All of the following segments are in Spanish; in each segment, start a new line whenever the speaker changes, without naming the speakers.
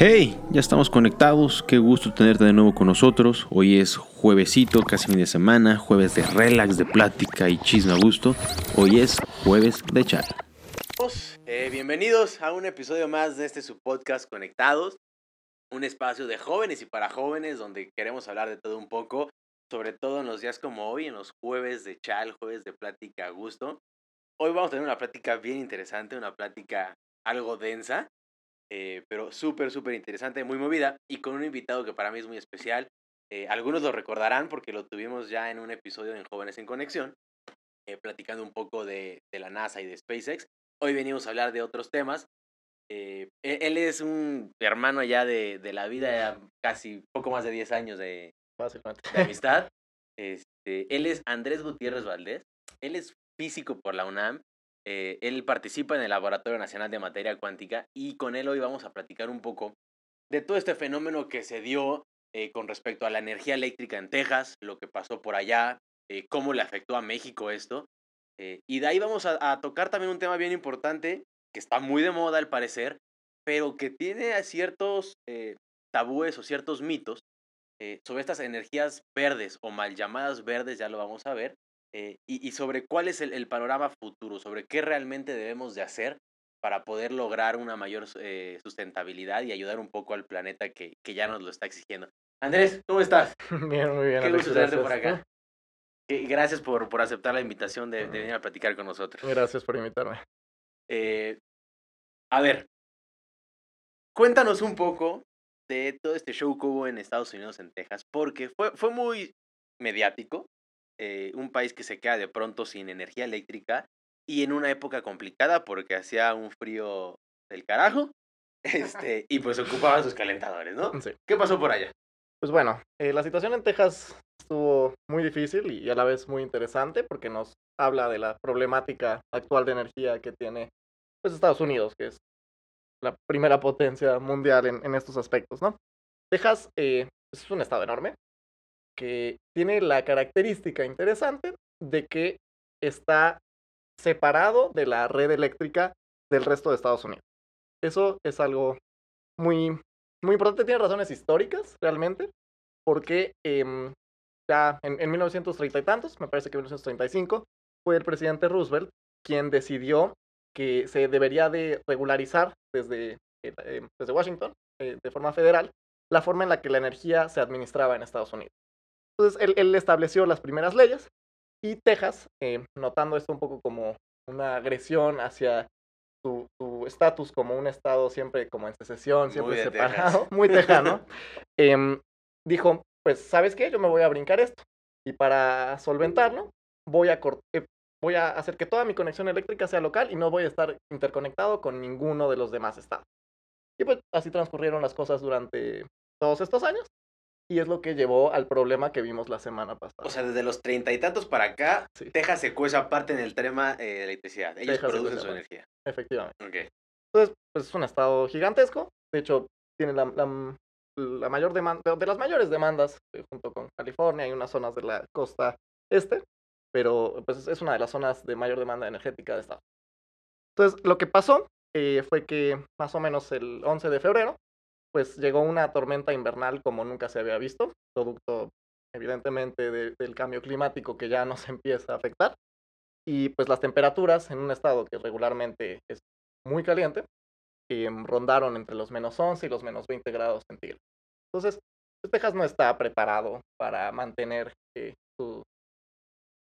Hey, ya estamos conectados, qué gusto tenerte de nuevo con nosotros. Hoy es juevesito, casi fin de semana, jueves de relax, de plática y chisme a gusto. Hoy es jueves de charla.
Eh, bienvenidos a un episodio más de este su podcast Conectados, un espacio de jóvenes y para jóvenes donde queremos hablar de todo un poco, sobre todo en los días como hoy, en los jueves de chal, jueves de plática a gusto. Hoy vamos a tener una plática bien interesante, una plática algo densa, eh, pero súper, súper interesante, muy movida y con un invitado que para mí es muy especial. Eh, algunos lo recordarán porque lo tuvimos ya en un episodio en Jóvenes en Conexión, eh, platicando un poco de, de, la NASA y de SpaceX. Hoy venimos a hablar de otros temas. E, él es un hermano ya de, de, la vida, casi poco más de 10 años de, de amistad. Este, él es Andrés Gutiérrez Valdés. Él es físico por la UNAM. Eh, él participa en el Laboratorio Nacional de Materia Cuántica y con él hoy vamos a platicar un poco de todo este fenómeno que se dio eh, con respecto a la energía eléctrica en Texas, lo que pasó por allá, eh, cómo le afectó a México esto. y de ahí vamos a, tocar también un tema bien importante, que está muy de moda al parecer, pero que tiene ciertos tabúes o ciertos mitos sobre estas energías verdes o mal llamadas verdes, ya lo vamos a ver, eh, y, y, sobre cuál es el, el, panorama futuro, sobre qué realmente debemos de hacer para poder lograr una mayor eh, sustentabilidad y ayudar un poco al planeta que, que, ya nos lo está exigiendo. Andrés, ¿cómo estás?
Bien, muy bien.
Qué gusto tenerte por acá. Y gracias por, por aceptar la invitación de, de, venir a platicar con nosotros.
Gracias por invitarme.
Eh, a ver, cuéntanos un poco de todo este show que hubo en Estados Unidos, en Texas, porque fue, fue muy mediático, eh, un país que se queda de pronto sin energía eléctrica y en una época complicada porque hacía un frío del carajo este, y pues ocupaban sus calentadores, ¿no?
Sí.
¿Qué pasó por allá?
Pues bueno, eh, la situación en Texas estuvo muy difícil y a la vez muy interesante porque nos habla de la problemática actual de energía que tiene pues Estados Unidos, que es la primera potencia mundial en, en estos aspectos, ¿no? Texas eh, es un estado enorme, que tiene la característica interesante de que está separado de la red eléctrica del resto de Estados Unidos. Eso es algo muy, muy importante, tiene razones históricas realmente, porque eh, ya en, en 1930 y tantos, me parece que en 1935, fue el presidente Roosevelt quien decidió que se debería de regularizar desde, eh, desde Washington, eh, de forma federal, la forma en la que la energía se administraba en Estados Unidos. Entonces, él, él, estableció las primeras leyes y Texas, eh, notando esto un poco como una agresión hacia su estatus como un estado siempre como en secesión, siempre
muy
separado,
Texas.
muy tejano, eh, dijo, pues, ¿sabes qué? Yo me voy a brincar esto. Y para solventarlo, voy a, eh, voy a hacer que toda mi conexión eléctrica sea local y no voy a estar interconectado con ninguno de los demás estados. Y pues así transcurrieron las cosas durante todos estos años y es lo que llevó al problema que vimos la semana pasada.
O sea, desde los treinta y tantos para acá,
sí.
Texas se cuece aparte en el tema eh, de electricidad. Ellos
Texas
producen su energía.
Efectivamente.
Okay.
Entonces, pues es un estado gigantesco. De hecho, tiene la, la, la mayor demanda, de las mayores demandas, eh, junto con California y unas zonas de la costa este, pero pues es una de las zonas de mayor demanda energética de estado. Entonces, lo que pasó eh, fue que más o menos el 11 de febrero, pues llegó una tormenta invernal como nunca se había visto, producto evidentemente de, del cambio climático que ya nos empieza a afectar. Y pues las temperaturas en un estado que regularmente es muy caliente, eh, rondaron entre los menos 11 y los menos 20 grados centígrados. Entonces, pues Texas no está preparado para mantener eh, su,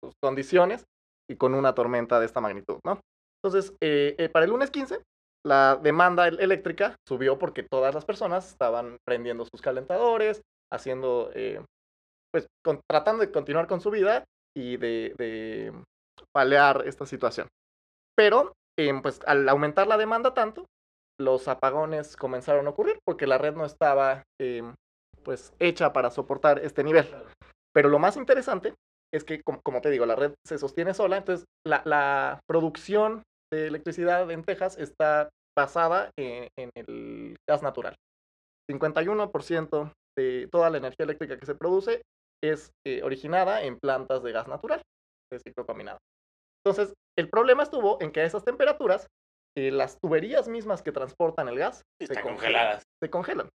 sus condiciones y con una tormenta de esta magnitud, ¿no? Entonces, eh, eh, para el lunes 15, la demanda eléctrica subió porque todas las personas estaban prendiendo sus calentadores, haciendo, eh, pues, con, tratando de continuar con su vida y de, de paliar esta situación. Pero, eh, pues, al aumentar la demanda tanto, los apagones comenzaron a ocurrir porque la red no estaba, eh, pues, hecha para soportar este nivel. Pero lo más interesante es que, como, como te digo, la red se sostiene sola, entonces la, la producción de electricidad en Texas está basada en, en el gas natural. 51% de toda la energía eléctrica que se produce es eh, originada en plantas de gas natural, de ciclo combinado. Entonces, el problema estuvo en que a esas temperaturas eh, las tuberías mismas que transportan el gas se
Están
congelan.
congeladas.
Se congelan.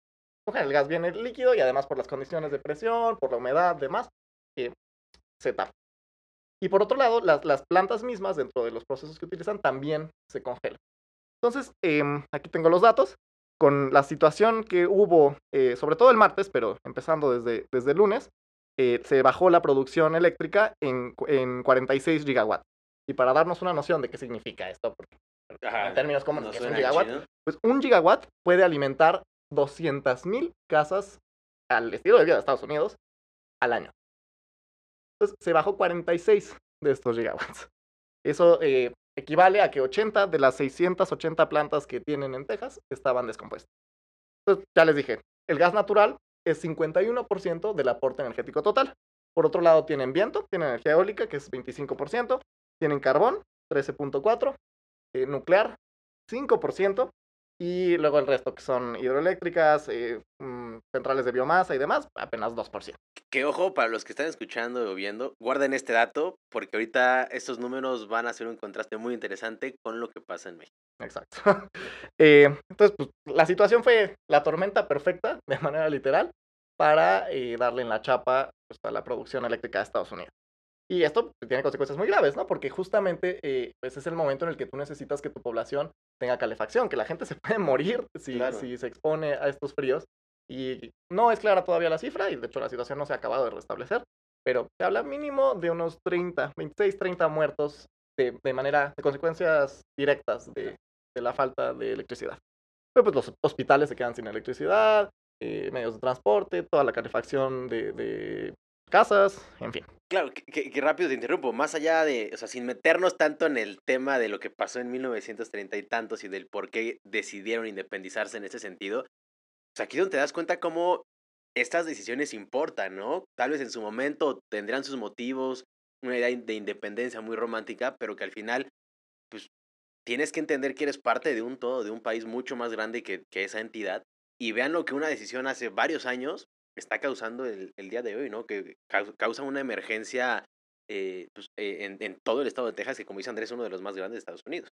Congelan. El gas viene líquido y además por las condiciones de presión, por la humedad, demás, eh, se tapa. Y por otro lado, las, las plantas mismas dentro de los procesos que utilizan también se congelan. Entonces, em, aquí tengo los datos. Con la situación que hubo, eh, sobre todo el martes, pero empezando desde, desde el lunes, eh, se bajó la producción eléctrica en, en 46 gigawatts. Y para darnos una noción de qué significa esto, porque
Ajá,
en términos comunes,
no
¿qué es un gigawatt?
chido.
pues un gigawatt puede alimentar 200.000 casas al estilo de vida de Estados Unidos al año. Entonces se bajó 46 de estos gigawatts. Eso eh, equivale a que 80 de las 680 plantas que tienen en Texas estaban descompuestas. Ya les dije, el gas natural es 51% del aporte energético total. Por otro lado, tienen viento, tienen energía eólica, que es 25%, tienen carbón, 13.4%, eh, nuclear, 5%, y luego el resto que son hidroeléctricas, eh, mm, centrales de biomasa y demás, apenas 2%.
Que ojo, para los que están escuchando o viendo, guarden este dato porque ahorita estos números van a hacer un contraste muy interesante con lo que pasa en México.
Exacto. Eh, entonces, pues, la situación fue la tormenta perfecta, de manera literal, para eh, darle en la chapa pues, a la producción eléctrica de Estados Unidos. Y esto pues, tiene consecuencias muy graves, ¿no? Porque justamente eh, pues, es el momento en el que tú necesitas que tu población tenga calefacción, que la gente se puede morir si,
Claro.
si se expone a estos fríos. Y no es clara todavía la cifra, y de hecho la situación no se ha acabado de restablecer, pero se habla mínimo de unos 30, 26, 30 muertos de, de manera, de consecuencias directas de, de la falta de electricidad. Pero pues los hospitales se quedan sin electricidad, eh, medios de transporte, toda la calefacción de, de casas, en fin.
Claro, que, que- rápido te interrumpo, más allá de, o sea, sin meternos tanto en el tema de lo que pasó en 1930 y tantos y del por qué decidieron independizarse en ese sentido, pues aquí es donde te das cuenta cómo estas decisiones importan, ¿no? Tal vez en su momento tendrán sus motivos, una idea de independencia muy romántica, pero que al final, pues, tienes que entender que eres parte de un todo, de un país mucho más grande que, que esa entidad, y vean lo que una decisión hace varios años está causando el, el día de hoy, ¿no? Que cau- causa una emergencia eh, pues, eh, en, en todo el estado de Texas, que como dice Andrés, es uno de los más grandes de Estados Unidos.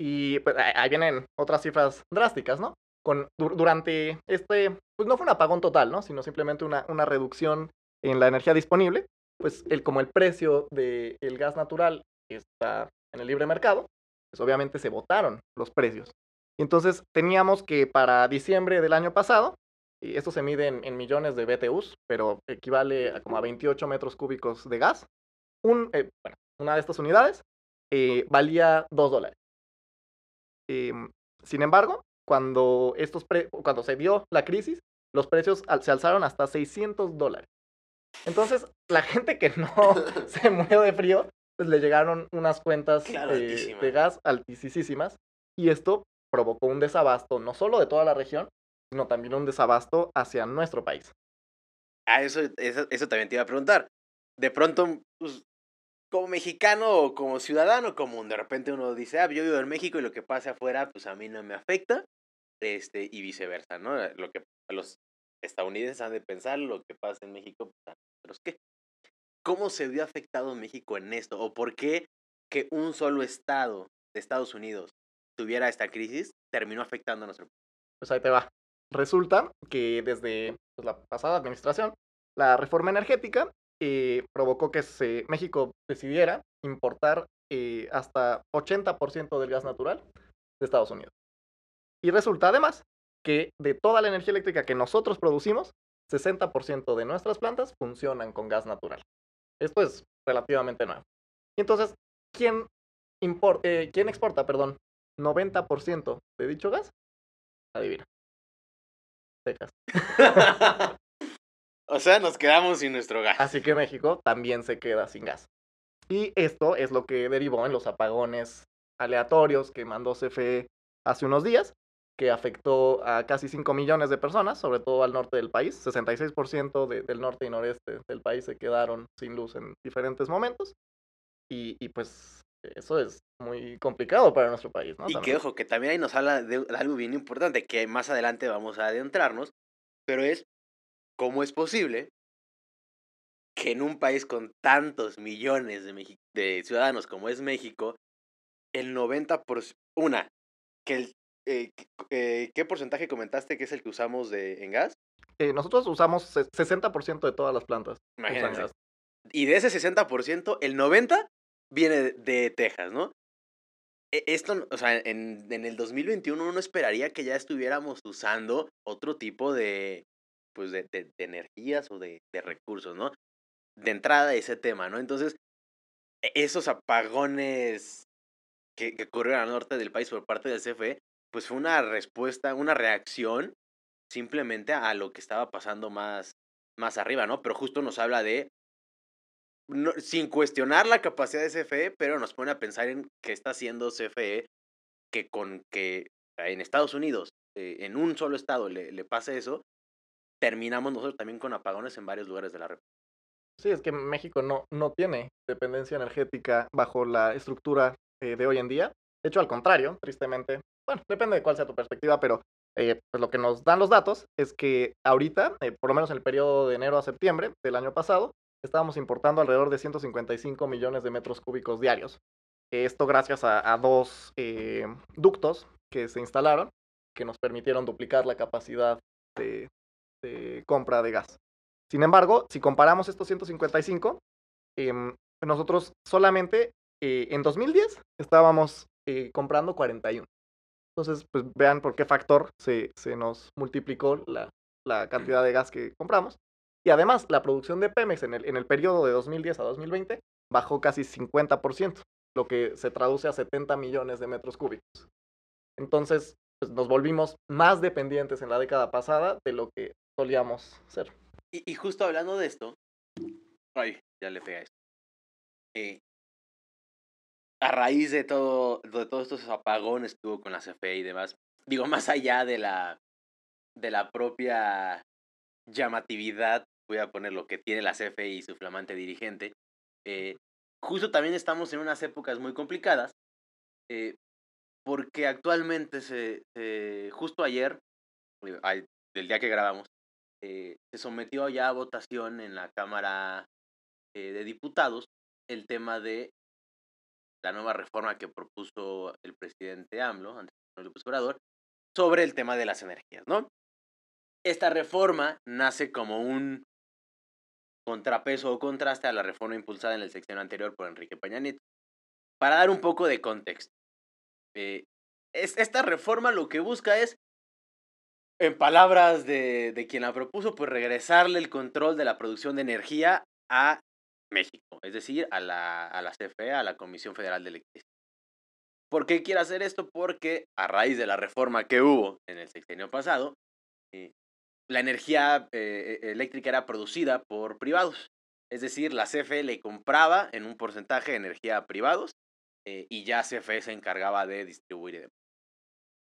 Y pues, ahí vienen otras cifras drásticas, ¿no? Con, dur- durante este, pues no fue un apagón total, ¿no? Sino simplemente una, una reducción en la energía disponible, pues el, como el precio del gas natural está en el libre mercado, pues obviamente se votaron los precios. Y entonces teníamos que para diciembre del año pasado, y esto se mide en, en millones de BTUs, pero equivale a como a 28 metros cúbicos de gas, un, eh, bueno, una de estas unidades eh, valía 2 dólares. Em, sin embargo, cuando, estos pre- cuando se dio la crisis, los precios al- se alzaron hasta 600 dólares. Entonces, la gente que no se murió de frío, pues le llegaron unas cuentas
Claro,
eh, de gas altísimas. Y esto provocó un desabasto no solo de toda la región, sino también un desabasto hacia nuestro país.
Ah, eso, eso, eso también te iba a preguntar. De pronto, pues, como mexicano o como ciudadano común, de repente uno dice, ah, yo vivo en México y lo que pase afuera, pues a mí no me afecta, este, y viceversa, ¿no? Lo que los estadounidenses han de pensar, lo que pasa en México, pues a nosotros qué. ¿Cómo se vio afectado México en esto? ¿O por qué que un solo estado de Estados Unidos tuviera esta crisis terminó afectando a nuestro país?
Pues ahí te va. Resulta que desde pues, la pasada administración, la reforma energética eh, provocó que México decidiera importar eh, hasta 80% del gas natural de Estados Unidos. Y resulta además que de toda la energía eléctrica que nosotros producimos, 60% de nuestras plantas funcionan con gas natural. Esto es relativamente nuevo. Y entonces, ¿quién, impor- eh, ¿quién exporta, perdón, 90% de dicho gas? Adivina.
O sea, nos quedamos sin nuestro gas.
Así que México también se queda sin gas. Y esto es lo que derivó en los apagones aleatorios que mandó CFE hace unos días, que afectó a casi 5 millones de personas, sobre todo al norte del país. 66% de- del norte y noreste del país se quedaron sin luz en diferentes momentos. Y, y pues eso es muy complicado para nuestro país, ¿no?
Y que ojo, que también ahí nos habla de algo bien importante, que más adelante vamos a adentrarnos, pero es cómo es posible que en un país con tantos millones de, mexi- de ciudadanos como es México, el 90%, una, que el, eh, eh, ¿qué porcentaje comentaste que es el que usamos de, en gas?
Eh, nosotros usamos 60% de todas las plantas.
Y de ese 60%, el 90% viene de, Texas, ¿no? E, esto, o sea, en, en, el 2021 uno esperaría que ya estuviéramos usando otro tipo de, pues, de, de, energías o de, de recursos, ¿no? De entrada ese tema, ¿no? Entonces, e, esos apagones que, que ocurrieron al norte del país por parte del CFE, pues fue una respuesta, una reacción simplemente a lo que estaba pasando más, más arriba, ¿no? Pero justo nos habla de, sin cuestionar la capacidad de CFE, pero nos pone a pensar en qué está haciendo CFE, que con que en Estados Unidos, eh, en un solo estado le, pase eso, terminamos nosotros también con apagones en varios lugares de la República.
Sí, es que México no, no tiene dependencia energética bajo la estructura eh, de hoy en día. De hecho, al contrario, tristemente, bueno, depende de cuál sea tu perspectiva, pero eh, pues lo que nos dan los datos es que ahorita, por lo menos en el periodo de enero a septiembre del año pasado, estábamos importando alrededor de 155 millones de metros cúbicos diarios. Esto gracias a, dos eh, ductos que se instalaron que nos permitieron duplicar la capacidad de, compra de gas. Sin embargo, si comparamos estos 155, em, nosotros solamente en 2010 estábamos comprando 41. Entonces, pues vean por qué factor se, se nos multiplicó la, la, cantidad de gas que compramos. Y además, la producción de Pemex en el, en el periodo de 2010 a 2020 bajó casi 50%, lo que se traduce a 70 millones de metros cúbicos. Entonces, pues nos volvimos más dependientes en la década pasada de lo que solíamos ser.
Y, justo hablando de esto, ay, ya le pega esto. Eh, a raíz de todo, de todos estos apagones que hubo con la CFE y demás, digo, más allá de la, de la propia llamatividad, voy a poner lo que tiene la CFE y su flamante dirigente, eh, justo también estamos en unas épocas muy complicadas, eh, porque actualmente, se, justo ayer, del día que grabamos, eh, se sometió ya a votación en la Cámara de Diputados el tema de la nueva reforma que propuso el presidente AMLO, López Obrador, sobre el tema de las energías, ¿no? Esta reforma nace como un contrapeso o contraste a la reforma impulsada en el sección anterior por Enrique Peña Nieto. Para dar un poco de contexto, eh, es, esta reforma lo que busca es, en palabras de, de quien la propuso, pues regresarle el control de la producción de energía a México, es decir, a la, a la CFE, a la Comisión Federal de Electricidad. ¿Por qué quiere hacer esto? Porque a raíz de la reforma que hubo en el sexenio pasado, eh, la energía eh, e, eléctrica era producida por privados. Es decir, la CFE le compraba en un porcentaje de energía a privados eh, y ya CFE se encargaba de distribuir.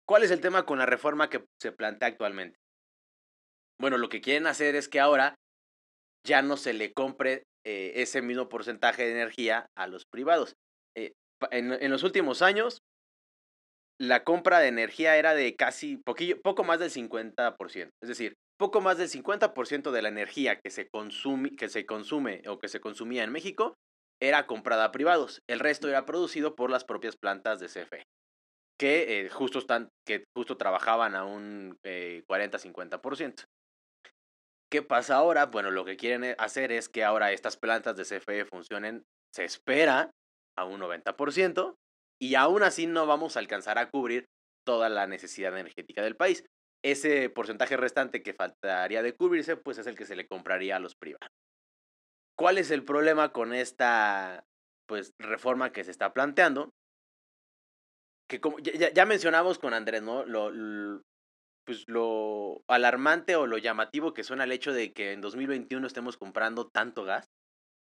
¿Cuál es el tema con la reforma que se plantea actualmente? Bueno, lo que quieren hacer es que ahora ya no se le compre eh, ese mismo porcentaje de energía a los privados. Eh, en, los últimos años, la compra de energía era de casi poquillo, poco más del 50%. Es decir, poco más del 50% de la energía que se, consume, que se consume o que se consumía en México era comprada a privados. El resto era producido por las propias plantas de CFE, que, eh, justo, están, que justo trabajaban a un 40-50%. ¿Qué pasa ahora? Bueno, lo que quieren eh, hacer es que ahora estas plantas de CFE funcionen, se espera, a un 90%, y aún así no vamos a alcanzar a cubrir toda la necesidad energética del país. Ese porcentaje restante que faltaría de cubrirse, pues es el que se le compraría a los privados. ¿Cuál es el problema con esta pues, reforma que se está planteando? Que como ya, ya mencionamos con Andrés, ¿no? Lo, pues lo alarmante o lo llamativo que suena el hecho de que en 2021 estemos comprando tanto gas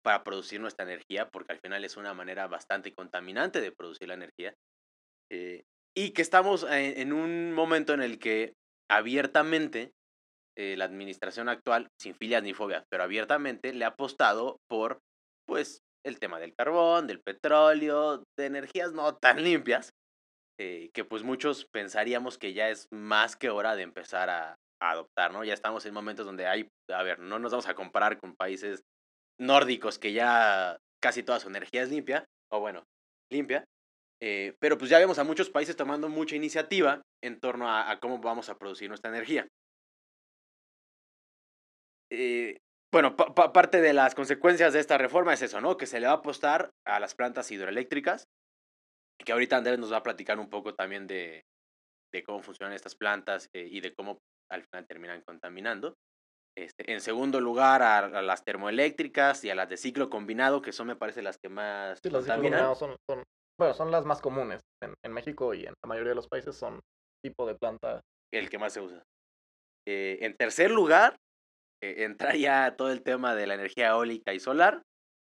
para producir nuestra energía, porque al final es una manera bastante contaminante de producir la energía, eh, y que estamos en, un momento en el que abiertamente eh, la administración actual, sin filias ni fobias, pero abiertamente le ha apostado por pues el tema del carbón, del petróleo, de energías no tan limpias, eh, que pues muchos pensaríamos que ya es más que hora de empezar a, adoptar, ¿no? Ya estamos en momentos donde hay, a ver, no nos vamos a comparar con países nórdicos que ya casi toda su energía es limpia, o bueno, limpia, Eh, pero pues ya vemos a muchos países tomando mucha iniciativa en torno a, a cómo vamos a producir nuestra energía. Eh, bueno, pa- pa- parte de las consecuencias de esta reforma es eso, ¿no? Que se le va a apostar a las plantas hidroeléctricas, que ahorita Andrés nos va a platicar un poco también de, de cómo funcionan estas plantas eh, y de cómo al final terminan contaminando. Este, en segundo lugar, a, a las termoeléctricas y a las de ciclo combinado, que son, me parece, las que más
Sí, las de ciclo
contaminan.
combinado son, son, bueno, son las más comunes. En, México y en la mayoría de los países son tipo de planta.
el que más se usa. Eh, en tercer lugar, eh, entraría todo el tema de la energía eólica y solar.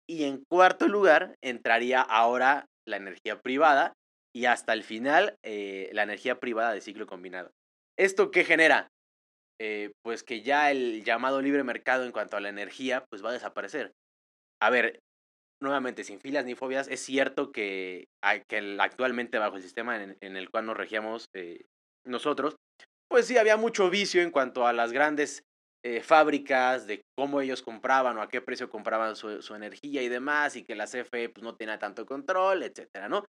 Y en cuarto lugar, entraría ahora la energía privada y hasta el final eh, la energía privada de ciclo combinado. ¿Esto qué genera? Pues que ya el llamado libre mercado en cuanto a la energía pues va a desaparecer. A ver, nuevamente, sin filas ni fobias, es cierto que, que actualmente bajo el sistema en, el cual nos regíamos eh, nosotros, pues sí había mucho vicio en cuanto a las grandes eh, fábricas, de cómo ellos compraban o a qué precio compraban su, su energía y demás, y que la CFE pues, no tenía tanto control, etcétera, ¿no?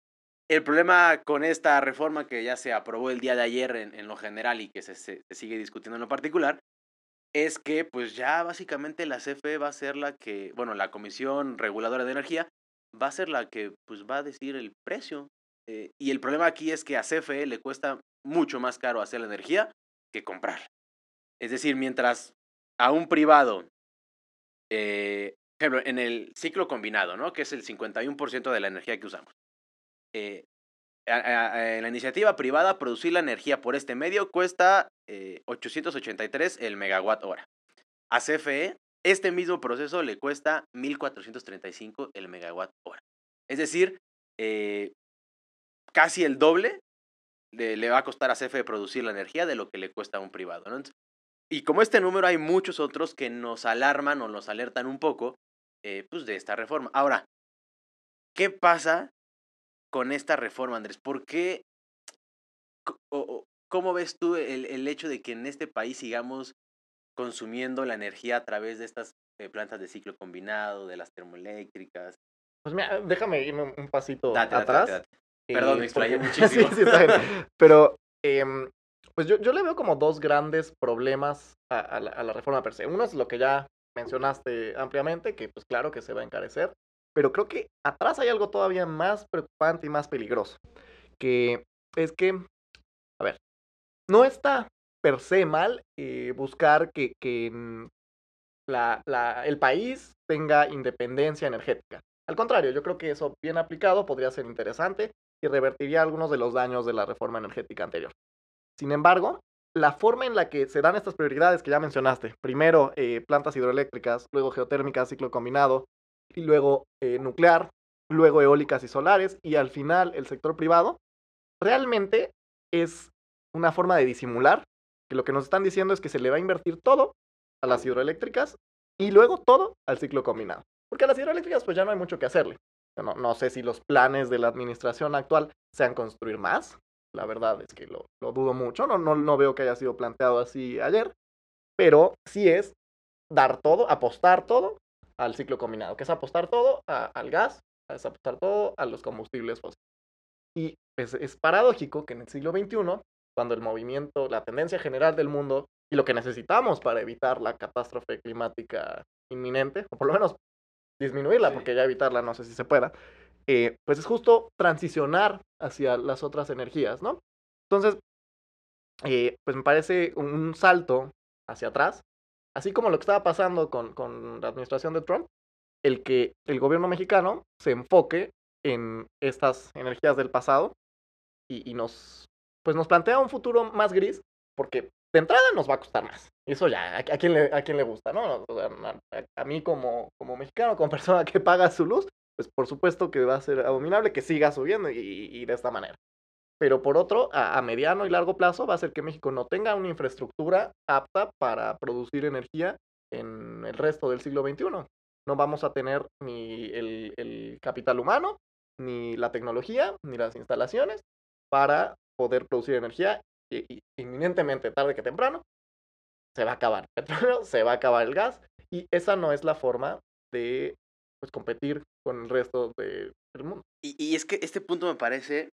El problema con esta reforma que ya se aprobó el día de ayer en, en lo general y que se- se sigue discutiendo en lo particular, es que pues ya básicamente la CFE va a ser la que, bueno, la Comisión Reguladora de Energía va a ser la que pues va a decir el precio. Eh, y el problema aquí es que a CFE le cuesta mucho más caro hacer la energía que comprar. Es decir, mientras a un privado, eh, ejemplo, en el ciclo combinado, ¿no? que es el 51% de la energía que usamos. eh, en la iniciativa privada, producir la energía por este medio cuesta eh, 883 el megawatt hora. A CFE, este mismo proceso le cuesta 1435 el megawatt hora. Es decir, eh, casi el doble le, va a costar a CFE producir la energía de lo que le cuesta a un privado. ¿no? Y como este número, hay muchos otros que nos alarman o nos alertan un poco eh, pues de esta reforma. Ahora, ¿qué pasa con esta reforma, Andrés? ¿Por qué? ¿Cómo ves tú el, el hecho de que en este país sigamos consumiendo la energía a través de estas eh, plantas de ciclo combinado, de las termoeléctricas?
Pues mira, déjame irme un- pasito
Date,
atrás.
date, date. Perdón,
eh,
me
porque-
muchísimo.
sí, sí, está bien. Pero, em, pues yo, yo le veo como dos grandes problemas a, a la, a la reforma per se. Uno es lo que ya mencionaste ampliamente, que pues claro que se va a encarecer, pero creo que atrás hay algo todavía más preocupante y más peligroso, que es que, a ver, no está per se mal eh, buscar que, que mm, la- la- el país tenga independencia energética. Al contrario, yo creo que eso bien aplicado podría ser interesante y revertiría algunos de los daños de la reforma energética anterior. Sin embargo, la forma en la que se dan estas prioridades que ya mencionaste, primero eh, plantas hidroeléctricas, luego geotérmicas, ciclo combinado, y luego eh, nuclear, luego eólicas y solares, y al final el sector privado, realmente es una forma de disimular que lo que nos están diciendo es que se le va a invertir todo a las hidroeléctricas y luego todo al ciclo combinado. Porque a las hidroeléctricas pues ya no hay mucho que hacerle. No, no sé si los planes de la administración actual sean construir más. La verdad es que lo, lo dudo mucho. No, no, no veo que haya sido planteado así ayer. Pero sí es dar todo, apostar todo al ciclo combinado, que es apostar todo a- al gas, es apostar todo a los combustibles fósiles. Y es, es paradójico que en el siglo XXI, cuando el movimiento, la tendencia general del mundo y lo que necesitamos para evitar la catástrofe climática inminente, o por lo menos disminuirla,
Sí.
porque ya evitarla no sé si se pueda, eh, pues es justo transicionar hacia las otras energías, ¿no? Entonces, eh, pues me parece un, un salto hacia atrás, así como lo que estaba pasando con, la administración de Trump, el que el gobierno mexicano se enfoque en estas energías del pasado y, nos, pues nos plantea un futuro más gris, porque de entrada nos va a costar más. Eso ya, ¿a, a quién, le, a quién le gusta, no? A, mí como, como mexicano, como persona que paga su luz, pues por supuesto que va a ser abominable que siga subiendo y de esta manera. Pero por otro, a, a mediano y largo plazo va a hacer que México no tenga una infraestructura apta para producir energía en el resto del siglo XXI. No vamos a tener ni el, el capital humano, ni la tecnología, ni las instalaciones para poder producir energía inminentemente, tarde que temprano, se va a acabar el petróleo, se va a acabar el gas y esa no es la forma de pues, competir con el resto del mundo.
Y, y es que este punto me parece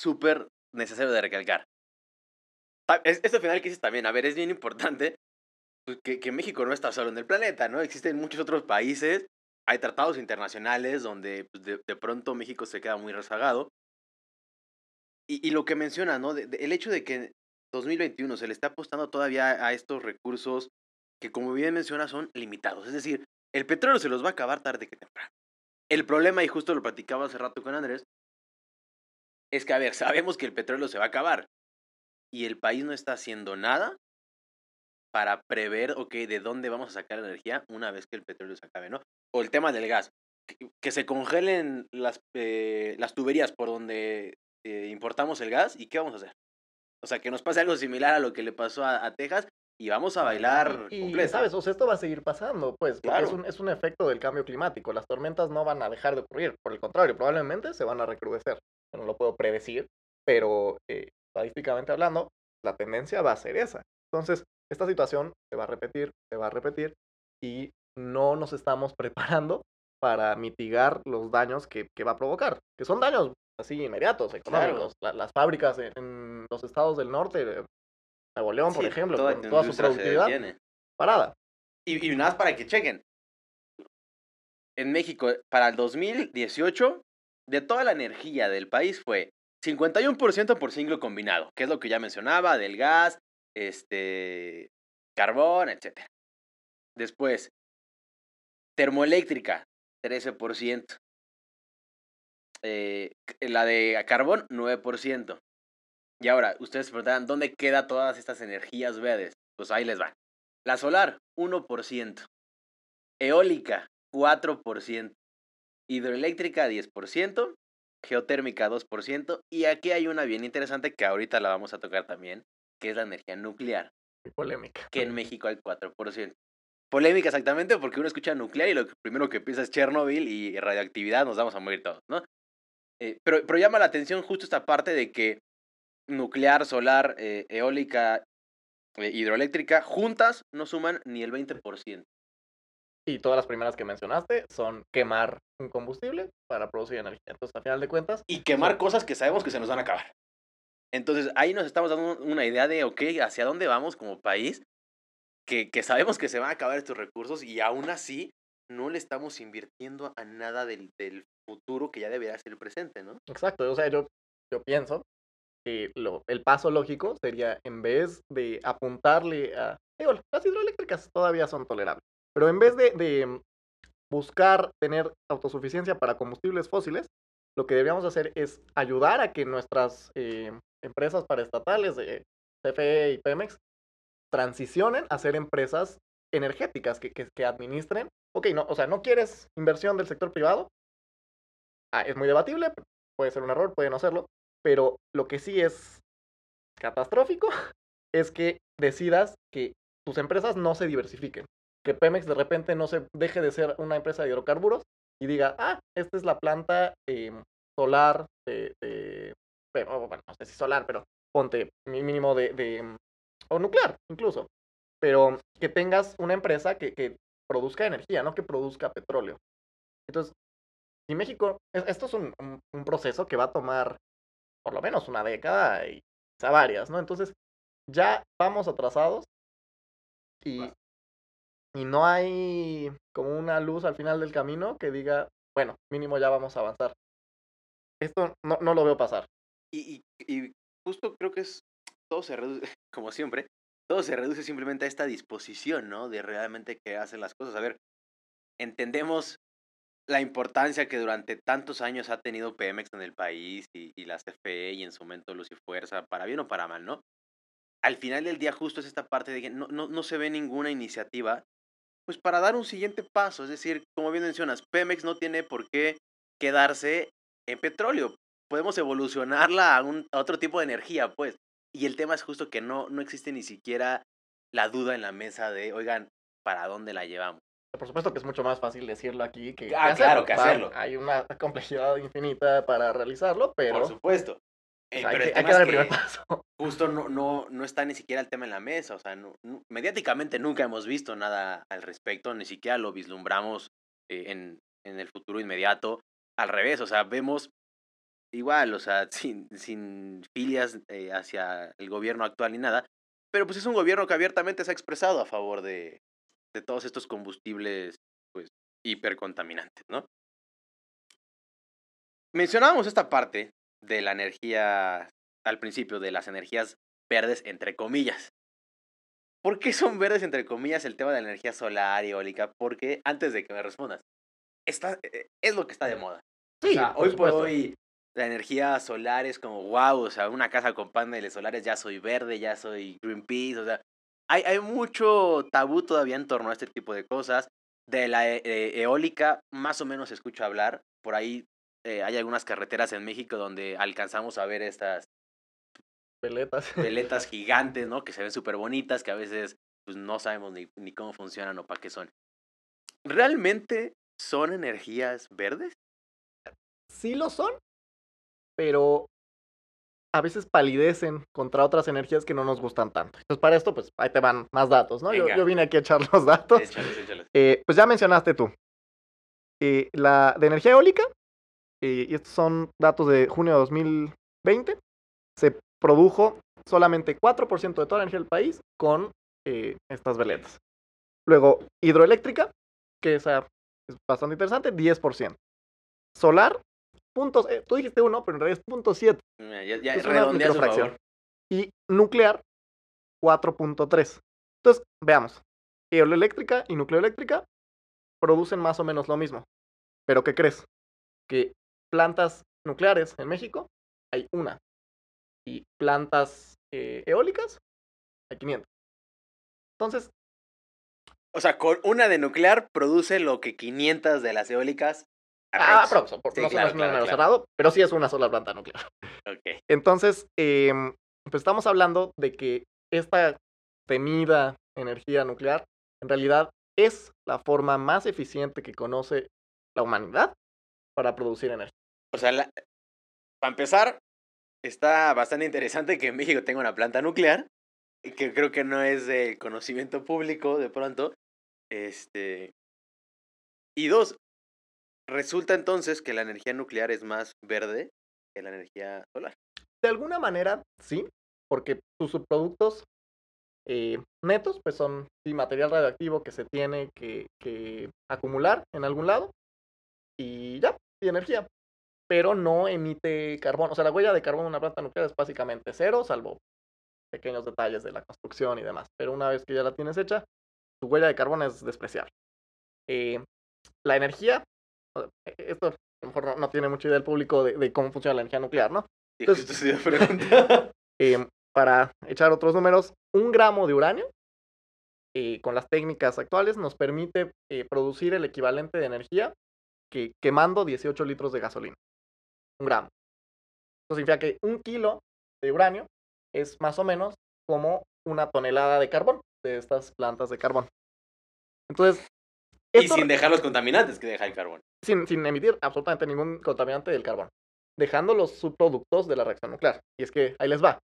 súper necesario de recalcar. Este final que dices también, a ver, es bien importante pues, que, que México no está solo en el planeta, ¿no? Existen muchos otros países, hay tratados internacionales donde pues, de, de pronto México se queda muy rezagado. Y, y lo que menciona, ¿no? El hecho de que en 2021 se le está apostando todavía a estos recursos que, como bien menciona, son limitados. Es decir, el petróleo se los va a acabar tarde que temprano. El problema, y justo lo platicaba hace rato con Andrés, es que, a ver, sabemos que el petróleo se va a acabar y el país no está haciendo nada para prever, ok, de dónde vamos a sacar la energía una vez que el petróleo se acabe, ¿no? O el tema del gas, que, que se congelen las, eh, las tuberías por donde eh, importamos el gas y ¿qué vamos a hacer? O sea, que nos pase algo similar a lo que le pasó a, a Texas y vamos a bailar
Y. ¿sabes? O sea, esto va a seguir pasando, pues, porque es,
Claro.
un, es un efecto del cambio climático. Las tormentas no van a dejar de ocurrir, por el contrario, probablemente se van a recrudecer. No lo puedo predecir, pero eh, estadísticamente hablando, la tendencia va a ser esa. Entonces, esta situación se va a repetir, se va a repetir, y no nos estamos preparando para mitigar los daños que, que va a provocar, que son daños así inmediatos, económicos. La- las fábricas en, en los estados del norte, eh, Nuevo León, por ejemplo,
toda
con
tu
toda su productividad parada.
Y, y nada más para que chequen. En México, para el 2018, de toda la energía del país fue 51% por ciclo combinado, que es lo que ya mencionaba, del gas, este, carbón, etc. Después, termoeléctrica, 13%. Eh, la de carbón, 9%. Y ahora, ustedes se preguntarán, ¿dónde quedan todas estas energías verdes? Pues ahí les va. La solar, 1%. Eólica, 4%. Hidroeléctrica, 10%. Geotérmica, 2%. Y aquí hay una bien interesante que ahorita la vamos a tocar también, que es la energía nuclear,
polémica.
que en México hay 4%. Polémica exactamente porque uno escucha nuclear y lo primero que piensa es Chernobyl y radioactividad, nos vamos a morir todos, ¿no? Eh, pero, pero llama la atención justo esta parte de que nuclear, solar, eh, eólica, eh, hidroeléctrica, juntas no suman ni el 20%.
Y todas las primeras que mencionaste son quemar un combustible para producir energía. Entonces, a final de cuentas,
Y quemar cosas que sabemos que se nos van a acabar. Entonces ahí nos estamos dando una idea de, ok, hacia dónde vamos como país, que, que sabemos que se van a acabar estos recursos y aún así no le estamos invirtiendo a nada del, del futuro que ya debería ser el presente, ¿no?
exacto. O sea, yo, yo pienso que lo, el paso lógico sería, en vez de apuntarle a... Digo, las hidroeléctricas todavía son tolerables. Pero en vez de, buscar tener autosuficiencia para combustibles fósiles, lo que deberíamos hacer es ayudar a que nuestras eh, empresas paraestatales de CFE y Pemex transicionen a ser empresas energéticas que administren. Ok, no, o sea, no quieres inversión del sector privado. Ah, es muy debatible, puede ser un error, puede no serlo, pero lo que sí es catastrófico es que decidas que tus empresas no se diversifiquen. Que Pemex de repente no se deje de ser una empresa de hidrocarburos y diga, ah, esta es la planta eh, solar de, de- bueno, bueno, no sé si solar, pero ponte mínimo de, de, o nuclear incluso, pero que tengas una empresa que, que produzca energía, no que produzca petróleo. Entonces, si México, es- esto es un, un- un proceso que va a tomar por lo menos una década y quizá varias, ¿no? Entonces, ya vamos atrasados y, y no hay como una luz al final del camino que diga, bueno, mínimo ya vamos a avanzar. Esto no, no lo veo pasar.
Y, y, y justo creo que es, todo se reduce, como siempre, todo se reduce simplemente a esta disposición, ¿no? De realmente que hacen las cosas. A ver, entendemos la importancia que durante tantos años ha tenido Pemex en el país y, y la CFE y en su momento Luz y Fuerza, para bien o para mal, ¿no? Al final del día justo es esta parte de que no, no, no se ve ninguna iniciativa, pues para dar un siguiente paso. Es decir, como bien mencionas, Pemex no tiene por qué quedarse en petróleo. Podemos evolucionarla a, un, a otro tipo de energía, pues. Y el tema es justo que no, no existe ni siquiera la duda en la mesa de, oigan, ¿para dónde la llevamos?
Por supuesto que es mucho más fácil decirlo aquí que, que
Ah, claro, que hacerlo.
Hay una complejidad infinita para realizarlo, pero
Por supuesto. Eh,
pues, hay,
pero
que, hay
tema
que dar el primer paso.
justo no, no, no está ni siquiera el tema en la mesa. O sea, no- no- mediáticamente nunca hemos visto nada al respecto, ni siquiera lo vislumbramos eh, en, en el futuro inmediato. Al revés, o sea, vemos igual, o sea, sin, sin filias eh, hacia el gobierno actual ni nada, pero pues es un gobierno que abiertamente se ha expresado a favor de, de todos estos combustibles, pues, hipercontaminantes, ¿no? Mencionábamos esta parte de la energía, al principio, de las energías verdes, entre comillas. ¿Por qué son verdes, entre comillas, el tema de la energía solar y eólica? Porque, antes de que me respondas, está, eh, es lo que está de moda.
Sí,
o sea,
por
hoy por hoy la energía solar es como, wow, o sea, una casa con paneles solares, ya soy verde, ya soy Greenpeace, o sea, hay, hay mucho tabú todavía en torno a este tipo de cosas. De la e- e- eólica, más o menos escucho hablar, por ahí eh, hay algunas carreteras en México donde alcanzamos a ver estas
Peletas.
veletas gigantes, ¿no? Que se ven súper bonitas, que a veces pues, no sabemos ni, ni cómo funcionan o para qué son. ¿Realmente son energías verdes?
sí lo son, pero a veces palidecen contra otras energías que no nos gustan tanto. Entonces, para esto, pues ahí te van más datos, ¿no? Yo vine aquí a echar los datos.
Échales, échales.
Eh, pues ya mencionaste tú. Eh, la de energía eólica, eh, y estos son datos de junio de 2020, se produjo solamente 4% de toda la energía del país con eh, estas veletas. Luego, hidroeléctrica, que esa es bastante interesante, 10%. Solar, puntos, eh, tú dijiste uno, pero en realidad es punto siete.
Mira, Ya, ya
Es una
redondea a su.
Y nuclear, 4.3. Entonces, veamos. Eoeléctrica y nucleoeléctrica producen más o menos lo mismo. Pero ¿qué crees? Que plantas nucleares en México hay una. Y plantas eh, eólicas hay 500. Entonces,
O sea, con una de nuclear produce lo que 500 de las eólicas.
ah, pero, por-
Sí,
no,
claro,
es
claro, claro.
cerrado, pero sí es una sola planta nuclear.
Ok.
Entonces, em, pues estamos hablando de que esta temida energía nuclear en realidad es la forma más eficiente que conoce la humanidad para producir energía.
O sea, la- para empezar, está bastante interesante que México tenga una planta nuclear, que creo que no es de conocimiento público de pronto. Este. Y dos, resulta entonces que la energía nuclear es más verde que la energía solar.
De alguna manera, sí, porque sus subproductos eh, netos pues son sí, material radioactivo que se tiene que, que acumular en algún lado y ya, y energía. Pero no emite carbón. O sea, la huella de carbón de una planta nuclear es básicamente cero, salvo pequeños detalles de la construcción y demás. Pero una vez que ya la tienes hecha, tu huella de carbón es despreciable. Eh, la energía, o- e- esto a lo mejor no, no tiene mucha idea el público de, de cómo funciona la energía nuclear, ¿no? Entonces-. Eh, para echar otros números, un gramo de uranio eh, con las técnicas actuales nos permite eh, producir el equivalente de energía que quemando 18 litros de gasolina. Un gramo. Eso significa que un kilo de uranio es más o menos como una tonelada de carbón de estas plantas de carbón. Entonces,
y sin dejar los contaminantes que deja el carbón.
sin, sin emitir absolutamente ningún contaminante del carbón, dejando los subproductos de la reacción nuclear. Y es que ahí les va.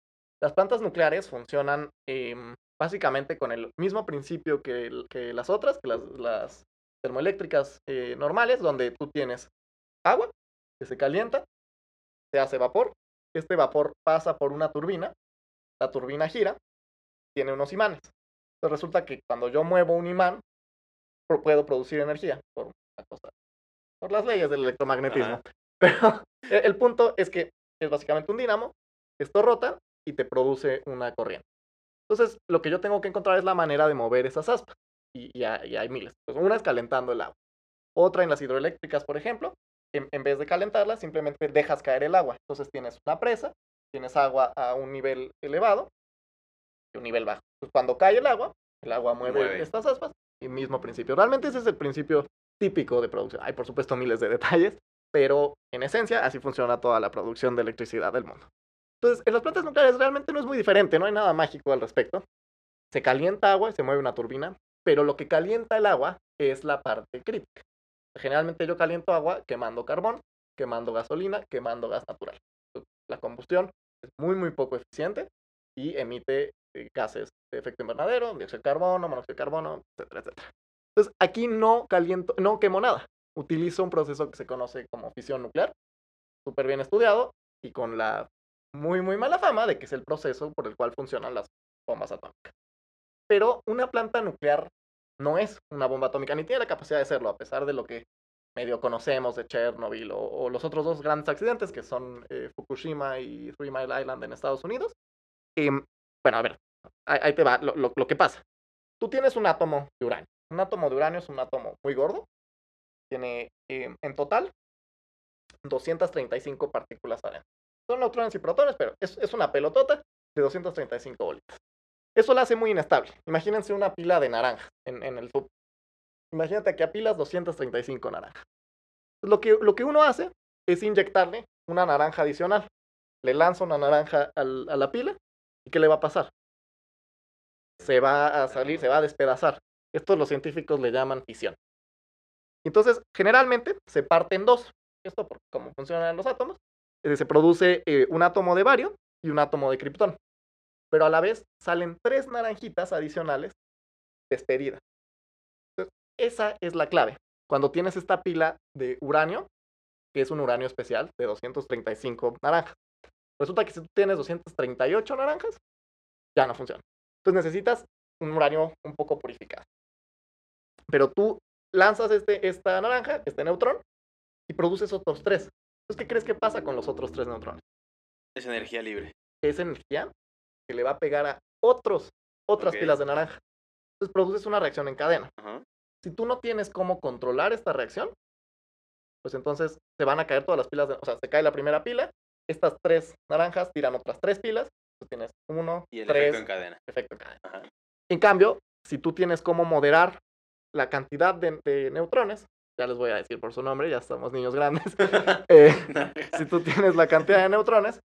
Las plantas nucleares funcionan em, básicamente con el mismo principio que las otras, que las, las termoeléctricas eh, normales, donde tú tienes agua que se calienta, se hace vapor, este vapor pasa por una turbina, la turbina gira, tiene unos imanes. Entonces resulta que cuando yo muevo un imán, puedo producir energía por una cosa por las leyes del electromagnetismo.
Ajá.
Pero el, el punto es que es básicamente un dínamo, esto rota y te produce una corriente. Entonces, lo que yo tengo que encontrar es la manera de mover esas aspas. Y, y hay, y hay miles. Pues una es calentando el agua. Otra en las hidroeléctricas, por ejemplo, en, en vez de calentarla, simplemente dejas caer el agua. Entonces tienes una presa, tienes agua a un nivel elevado y un nivel bajo. Entonces, cuando cae el agua, el agua mueve,
Mueve.
estas aspas y mismo principio. Realmente ese es el principio típico de producción. Hay, por supuesto, miles de detalles, pero en esencia así funciona toda la producción de electricidad del mundo. Entonces, en las plantas nucleares realmente no es muy diferente, no hay nada mágico al respecto. Se calienta agua y se mueve una turbina, pero lo que calienta el agua es la parte crítica. Generalmente yo caliento agua quemando carbón, quemando gasolina, quemando gas natural. La combustión es muy, muy poco eficiente y emite eh, gases de efecto invernadero, dióxido de carbono, monóxido de carbono, etcétera, etcétera. Entonces, aquí no caliento, no quemo nada. utiliza un proceso que se conoce como fisión nuclear, súper bien estudiado y con la muy, muy mala fama de que es el proceso por el cual funcionan las bombas atómicas. Pero una planta nuclear no es una bomba atómica, ni tiene la capacidad de serlo, a pesar de lo que medio conocemos de Chernobyl o, los otros dos grandes accidentes que son eh, Fukushima y Three Mile Island en Estados Unidos. Em, bueno, a ver, ahí, te va lo, lo, que pasa. Tú tienes un átomo de uranio. Un átomo de uranio es un átomo muy gordo. Tiene em, en total 235 partículas adentro. Son neutrones y protones, pero es, es una pelotota de 235 bolitas. Eso la hace muy inestable. Imagínense una pila de naranjas en, el sub. Imagínate que apilas 235 naranjas. Lo que, lo que uno hace es inyectarle una naranja adicional. Le lanza una naranja a la pila y ¿qué le va a pasar? Se va a salir, se va a despedazar. Esto los científicos le llaman fisión. Entonces, generalmente se parte en dos. Esto por cómo funcionan los átomos. Se produce eh, un átomo de bario y un átomo de kriptón pero a la vez salen tres naranjitas adicionales despedidas. esa es la clave. Cuando tienes esta pila de uranio, que es un uranio especial de 235 naranjas, resulta que si tú tienes 238 naranjas, ya no funciona. Entonces necesitas un uranio un poco purificado. Pero tú lanzas este, esta naranja, este neutrón, y produces otros tres. Entonces, ¿qué crees que pasa con los otros tres neutrones?
Es energía libre.
Es energía que le va a pegar a otros, otras pilas de naranja. Entonces produces una reacción en cadena. Si tú no tienes cómo controlar esta reacción, pues entonces se van a caer todas las pilas, de, o sea, se cae la primera pila, estas tres naranjas tiran otras tres pilas, tú tienes uno,
y el
tres,
efecto en cadena.
Efecto en cadena. En cambio, si tú tienes cómo moderar la cantidad de, neutrones, ya les voy a decir por su nombre, ya estamos niños grandes, eh, si tú tienes la cantidad de neutrones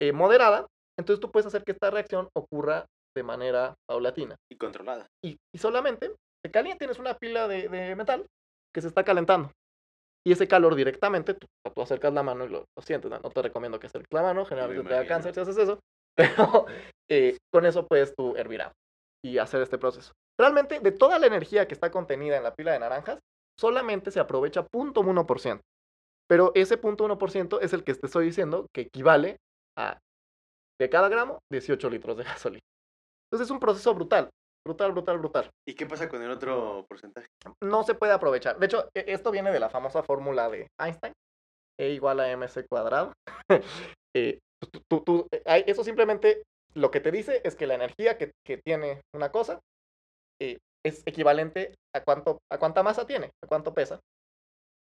eh, moderada, entonces tú puedes hacer que esta reacción ocurra de manera paulatina.
Y controlada.
Y, solamente se calienta, tienes una pila de, metal que se está calentando. Y ese calor directamente, tú, acercas la mano y lo, sientes. ¿no? te recomiendo que acerques la mano, generalmente te da cáncer si haces eso. Pero eh, con eso puedes tú hervir agua y hacer este proceso. Realmente, de toda la energía que está contenida en la pila de naranjas, solamente se aprovecha 0.1%. Pero ese 0.1% es el que te estoy diciendo que equivale a de cada gramo, 18 litros de gasolina. Entonces es un proceso brutal, brutal, brutal, brutal.
¿Y qué pasa con el otro porcentaje?
No se puede aprovechar. De hecho, e, esto viene de la famosa fórmula de Einstein, E igual a mc cuadrado. Eh, eh, eso simplemente lo que te dice es que la energía que, tiene una cosa eh, es equivalente a, cuánto, a cuánta masa tiene, a cuánto pesa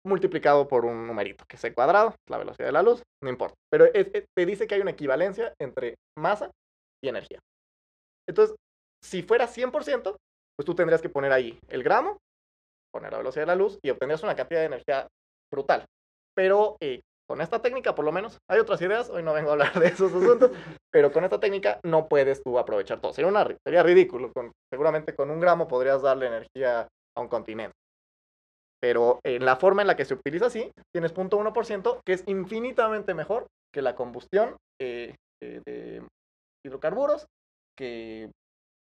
multiplicado por un numerito, que es el cuadrado, la velocidad de la luz, no importa. Pero te dice que hay una equivalencia entre masa y energía. Entonces, si fuera 100%, pues tú tendrías que poner ahí el gramo, poner la velocidad de la luz y obtendrías una cantidad de energía brutal. Pero eh, con esta técnica, por lo menos, hay otras ideas, hoy no vengo a hablar de esos asuntos, pero con esta técnica no puedes tú aprovechar todo. Sería, una, sería ridículo. Con, seguramente con un gramo podrías darle energía a un continente. Pero en la forma en la que se utiliza así, tienes 0.1%, que es infinitamente mejor que la combustión eh, eh, de hidrocarburos, que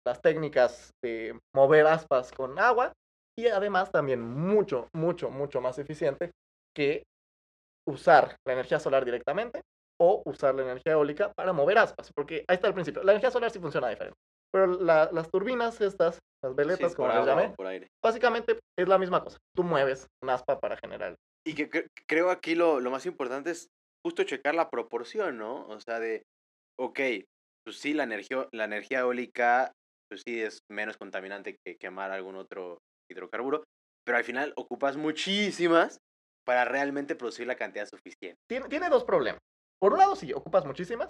las técnicas de mover aspas con agua, y además también mucho, mucho, mucho más eficiente que usar la energía solar directamente o usar la energía eólica para mover aspas, porque ahí está el principio. La energía solar sí funciona diferente, pero las turbinas estas las veletas, como les llamé. Básicamente es la misma cosa. Tú mueves un aspa para generar.
Y que creo aquí lo, lo, más importante es justo checar la proporción, ¿no? O sea, de, ok, pues sí, la energía, la energía eólica, pues sí, es menos contaminante que quemar algún otro hidrocarburo, pero al final ocupas muchísimas para realmente producir la cantidad suficiente.
Tiene, tiene dos problemas. Por un lado, sí, ocupas muchísimas.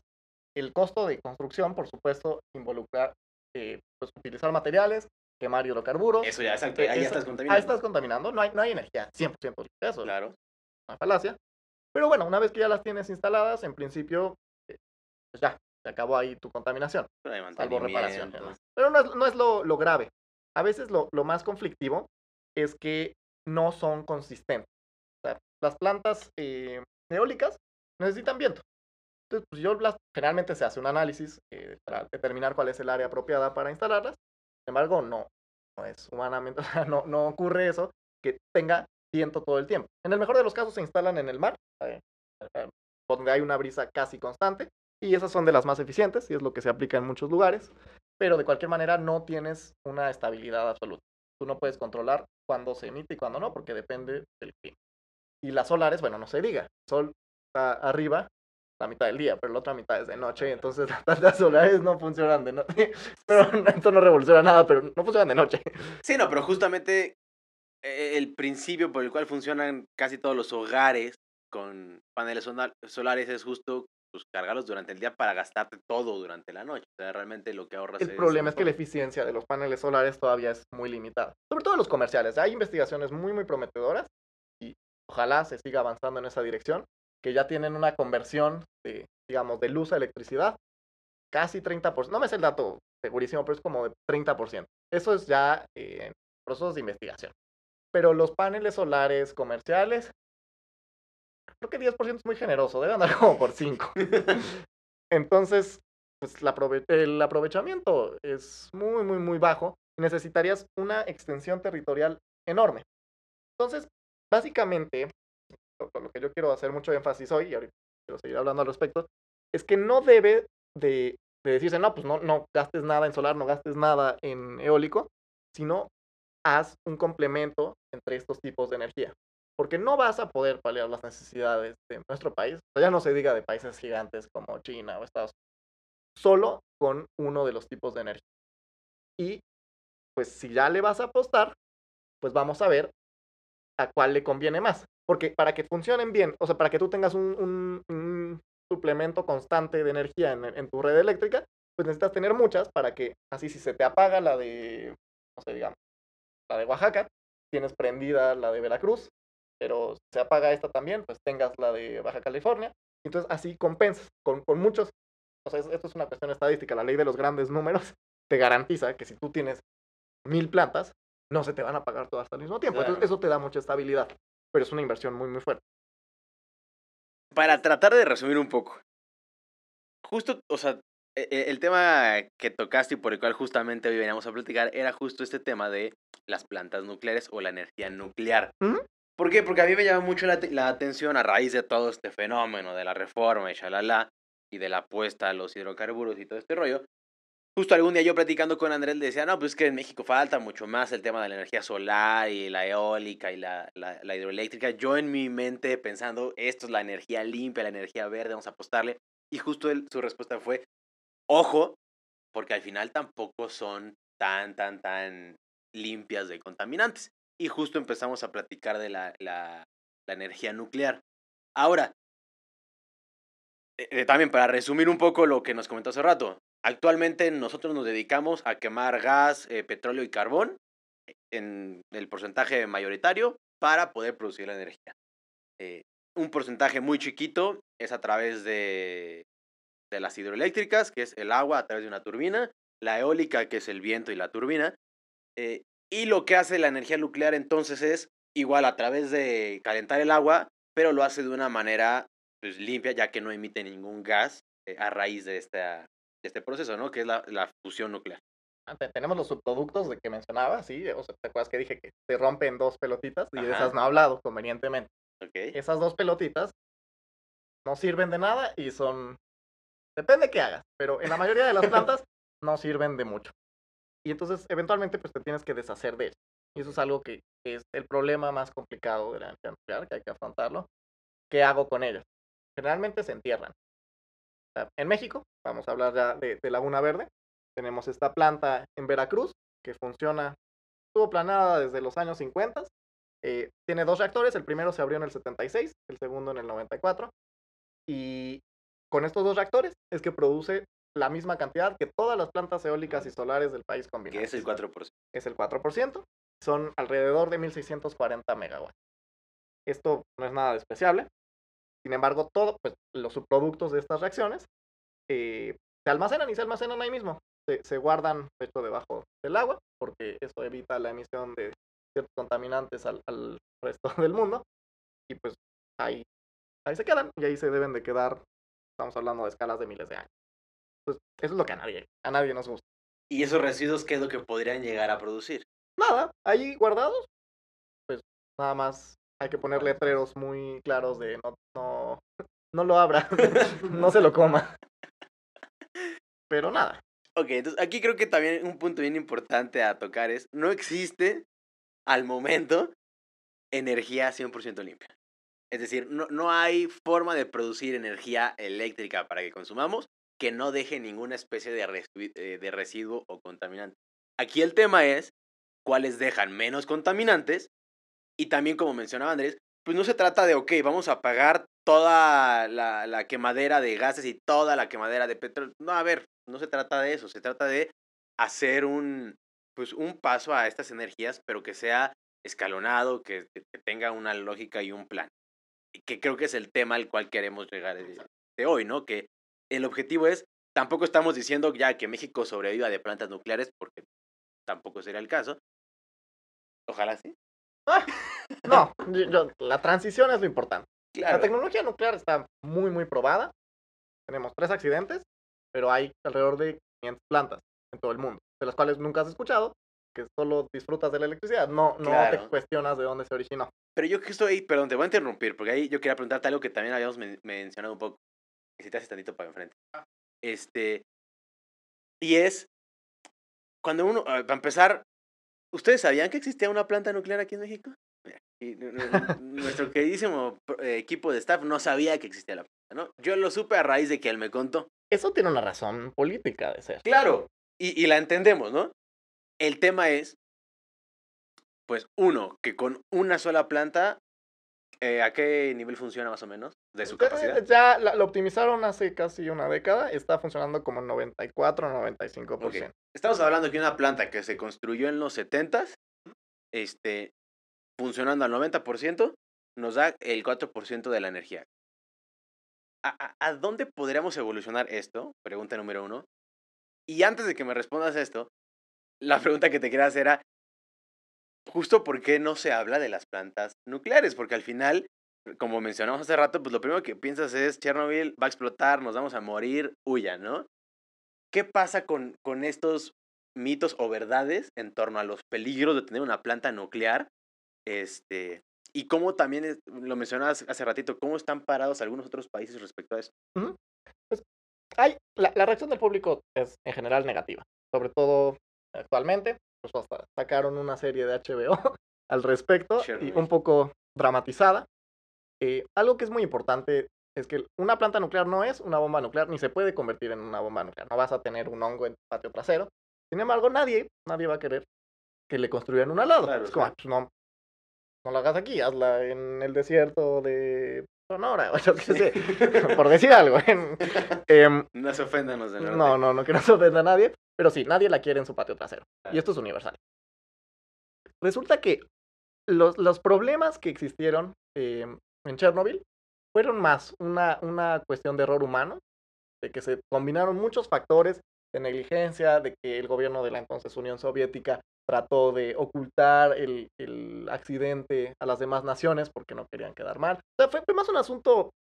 El costo de construcción, por supuesto, involucra eh, pues, utilizar materiales, quemar hidrocarburos.
Eso ya, exacto, ahí ya estás contaminando.
Ahí estás contaminando, no hay, no hay energía, 100% eso.
Claro.
Una falacia. Pero bueno, una vez que ya las tienes instaladas, en principio, eh, pues ya, se acabó ahí tu contaminación.
Salvo reparación.
Pero no es, no es lo, lo, grave. A veces lo, lo, más conflictivo es que no son consistentes. O sea, las plantas eh, eólicas necesitan viento. Entonces, pues yo generalmente se hace un análisis eh, para determinar cuál es el área apropiada para instalarlas. Sin embargo, no, no es humanamente, no, no ocurre eso, que tenga viento todo el tiempo. En el mejor de los casos se instalan en el mar, eh, eh, donde hay una brisa casi constante, y esas son de las más eficientes, y es lo que se aplica en muchos lugares, pero de cualquier manera no tienes una estabilidad absoluta. Tú no puedes controlar cuándo se emite y cuándo no, porque depende del clima. Y las solares, bueno, no se diga, el sol está arriba la mitad del día, pero la otra mitad es de noche, entonces las solares no funcionan de noche. Pero esto no revoluciona nada, pero no funcionan de noche.
Sí, no, pero justamente eh, el principio por el cual funcionan casi todos los hogares con paneles solares es justo pues, cargarlos durante el día para gastarte todo durante la noche. O sea, realmente lo que ahorras
El problema es que la eficiencia de los paneles solares todavía es muy limitada. Sobre todo los comerciales. Hay investigaciones muy, muy prometedoras y ojalá se siga avanzando en esa dirección que ya tienen una conversión de, digamos, de luz a electricidad, casi 30%, no me sé el dato segurísimo, pero es como de 30%. Eso es ya eh, en procesos de investigación. Pero los paneles solares comerciales, creo que 10% es muy generoso, debe andar como por 5. Entonces, pues el aprovechamiento es muy, muy, muy bajo y necesitarías una extensión territorial enorme. Entonces, básicamente, lo, que yo quiero hacer mucho énfasis hoy, y ahorita quiero seguir hablando al respecto, es que no debe de, decirse, no, pues no, no gastes nada en solar, no gastes nada en eólico, sino haz un complemento entre estos tipos de energía. Porque no vas a poder paliar las necesidades de nuestro país, ya no se diga de países gigantes como China o Estados Unidos, solo con uno de los tipos de energía. Y pues si ya le vas a apostar, pues vamos a ver a cuál le conviene más. Porque para que funcionen bien, o sea, para que tú tengas un, suplemento constante de energía en, tu red eléctrica, pues necesitas tener muchas para que así si se te apaga la de, no sé, digamos, la de Oaxaca, tienes prendida la de Veracruz, pero se apaga esta también, pues tengas la de Baja California. Entonces así compensas con, con muchos, o sea, esto es una cuestión estadística, la ley de los grandes números te garantiza que si tú tienes mil plantas, no se te van a pagar todas al mismo tiempo. Entonces eso te da mucha estabilidad pero es una inversión muy, muy fuerte.
Para tratar de resumir un poco, justo, o sea, e, e, el tema que tocaste y por el cual justamente hoy veníamos a platicar era justo este tema de las plantas nucleares o la energía nuclear. ¿Por qué? Porque a mí me llama mucho la, la, atención a raíz de todo este fenómeno de la reforma y shalala y de la apuesta a los hidrocarburos y todo este rollo, Justo algún día yo platicando con Andrés le decía, no, pues que en México falta mucho más el tema de la energía solar y la eólica y la, la, hidroeléctrica. Yo en mi mente pensando, esto es la energía limpia, la energía verde, vamos a apostarle. Y justo su respuesta fue, ojo, porque al final tampoco son tan, tan, tan limpias de contaminantes. Y justo empezamos a platicar de la, la, la energía nuclear. Ahora, eh, también para resumir un poco lo que nos comentó hace rato, Actualmente nosotros nos dedicamos a quemar gas, eh, petróleo y carbón en el porcentaje mayoritario para poder producir la energía. Eh, un porcentaje muy chiquito es a través de, las hidroeléctricas, que es el agua a través de una turbina, la eólica, que es el viento y la turbina. Eh, y lo que hace la energía nuclear entonces es igual a través de calentar el agua, pero lo hace de una manera pues, limpia, ya que no emite ningún gas a raíz de esta, este proceso, ¿no? Que es la, la fusión nuclear.
Ah, tenemos los subproductos de que mencionaba, sí, o sea, ¿te acuerdas que dije que se rompen dos pelotitas? Y de esas no he hablado convenientemente.
Okay.
Esas dos pelotitas no sirven de nada y son... Depende qué hagas, pero en la mayoría de las plantas no sirven de mucho. Y entonces, eventualmente, pues te tienes que deshacer de eso. Y eso es algo que es el problema más complicado de la energía nuclear, que hay que afrontarlo. ¿Qué hago con ellas? Generalmente se entierran. En México, vamos a hablar ya de, Laguna Verde, tenemos esta planta en Veracruz que funciona, estuvo planada desde los años 50. Eh, tiene dos reactores, el primero se abrió en el 76, el segundo en el 94. Y con estos dos reactores es que produce la misma cantidad que todas las plantas eólicas y solares del país combinadas.
Que es el 4%.
Es el 4%. Son alrededor de 1.640 megawatts. Esto no es nada despreciable. Sin embargo, todos pues, los subproductos de estas reacciones eh, se almacenan y se almacenan ahí mismo. Se, guardan, de hecho, debajo del agua, porque eso evita la emisión de ciertos contaminantes al, resto del mundo. Y pues ahí, ahí se quedan y ahí se deben de quedar. Estamos hablando de escalas de miles de años. Pues eso es lo que a nadie, a nadie nos gusta.
¿Y esos residuos qué es lo que podrían llegar a producir?
Nada, ahí guardados, pues Nada más hay que poner letreros muy claros de no, no, no lo abra, no se lo coma. Pero nada.
Ok, entonces aquí creo que también un punto bien importante a tocar es, no existe al momento energía 100% limpia. Es decir, no, no hay forma de producir energía eléctrica para que consumamos que no deje ninguna especie de, residu- eh, de residuo o contaminante. Aquí el tema es cuáles dejan menos contaminantes y también, como mencionaba Andrés, pues no se trata de, ok, vamos a pagar toda la, la quemadera de gases y toda la quemadera de petróleo. No, a ver, no se trata de eso, se trata de hacer un, pues, un paso a estas energías, pero que sea escalonado, que, que tenga una lógica y un plan. Que creo que es el tema al cual queremos llegar de, de hoy, ¿no? Que el objetivo es, tampoco estamos diciendo ya que México sobreviva de plantas nucleares, porque tampoco sería el caso. Ojalá sí.
No, yo- la transición es lo importante. La tecnología nuclear está muy, muy probada. Tenemos tres accidentes, pero hay alrededor de 500 plantas en todo el mundo, de las cuales nunca has escuchado, que solo disfrutas de la electricidad, no, no
Claro.
te cuestionas de dónde se originó.
Pero yo que estoy, perdón, te voy a interrumpir, porque ahí yo quería preguntarte algo que también habíamos men- mencionado un poco. Y si te haces tantito para enfrente. Este. Y es. Cuando uno. ah, Para empezar, ¿ustedes sabían que existía una planta nuclear aquí en México? Y nu- nu- nuestro queridísimo eh, equipo de staff no sabía que existía la planta, ¿no? Yo lo supe a raíz de que él me contó.
Eso tiene una razón política de ser.
Claro. Y, y la entendemos, ¿no? El tema es, pues, uno, que con una sola planta, eh, ¿a qué nivel funciona más o menos de su capacidad?
Ya la, lo optimizaron hace casi una década, está funcionando como 94 o 95%.
Estamos hablando que una planta que se construyó en los 70s, este, funcionando al 90%, nos da el 4% de la energía. ¿A, a, a dónde podríamos evolucionar esto? Pregunta número uno. Y antes de que me respondas esto, la pregunta que te quería hacer era, justo por qué no se habla de las plantas nucleares, porque al final, como mencionamos hace rato, pues lo primero que piensas es Chernobyl va a explotar, nos vamos a morir, huya, ¿no? ¿Qué pasa con, con estos mitos o verdades en torno a los peligros de tener una planta nuclear? Este, y cómo también, lo mencionabas hace ratito, cómo están parados algunos otros países respecto a eso.
Hay, la, la reacción del público es en general negativa, sobre todo actualmente. Pues hasta sacaron una serie de HBO al respecto y un poco dramatizada. Eh, algo que es muy importante es que una planta nuclear no es una bomba nuclear ni se puede convertir en una bomba nuclear. No vas a tener un hongo en tu patio trasero. Sin embargo, nadie, nadie va a querer que le construyan una al lado.
Claro,
es como. "Ah, pues no, no la hagas aquí, hazla en el desierto de Sonora, o yo qué sé, por decir algo. em,
No se ofendan los norte.
no, no, no quiero se ofenda a nadie, pero sí, nadie la quiere en su patio trasero. Y esto es universal. Resulta que los, los problemas que existieron eh, en Chernobyl fueron más una, una cuestión de error humano, de que se combinaron muchos factores de negligencia, de que el gobierno de la entonces Unión Soviética trató de ocultar el, el accidente a las demás naciones porque no querían quedar mal. O sea, fue, fue más un asunto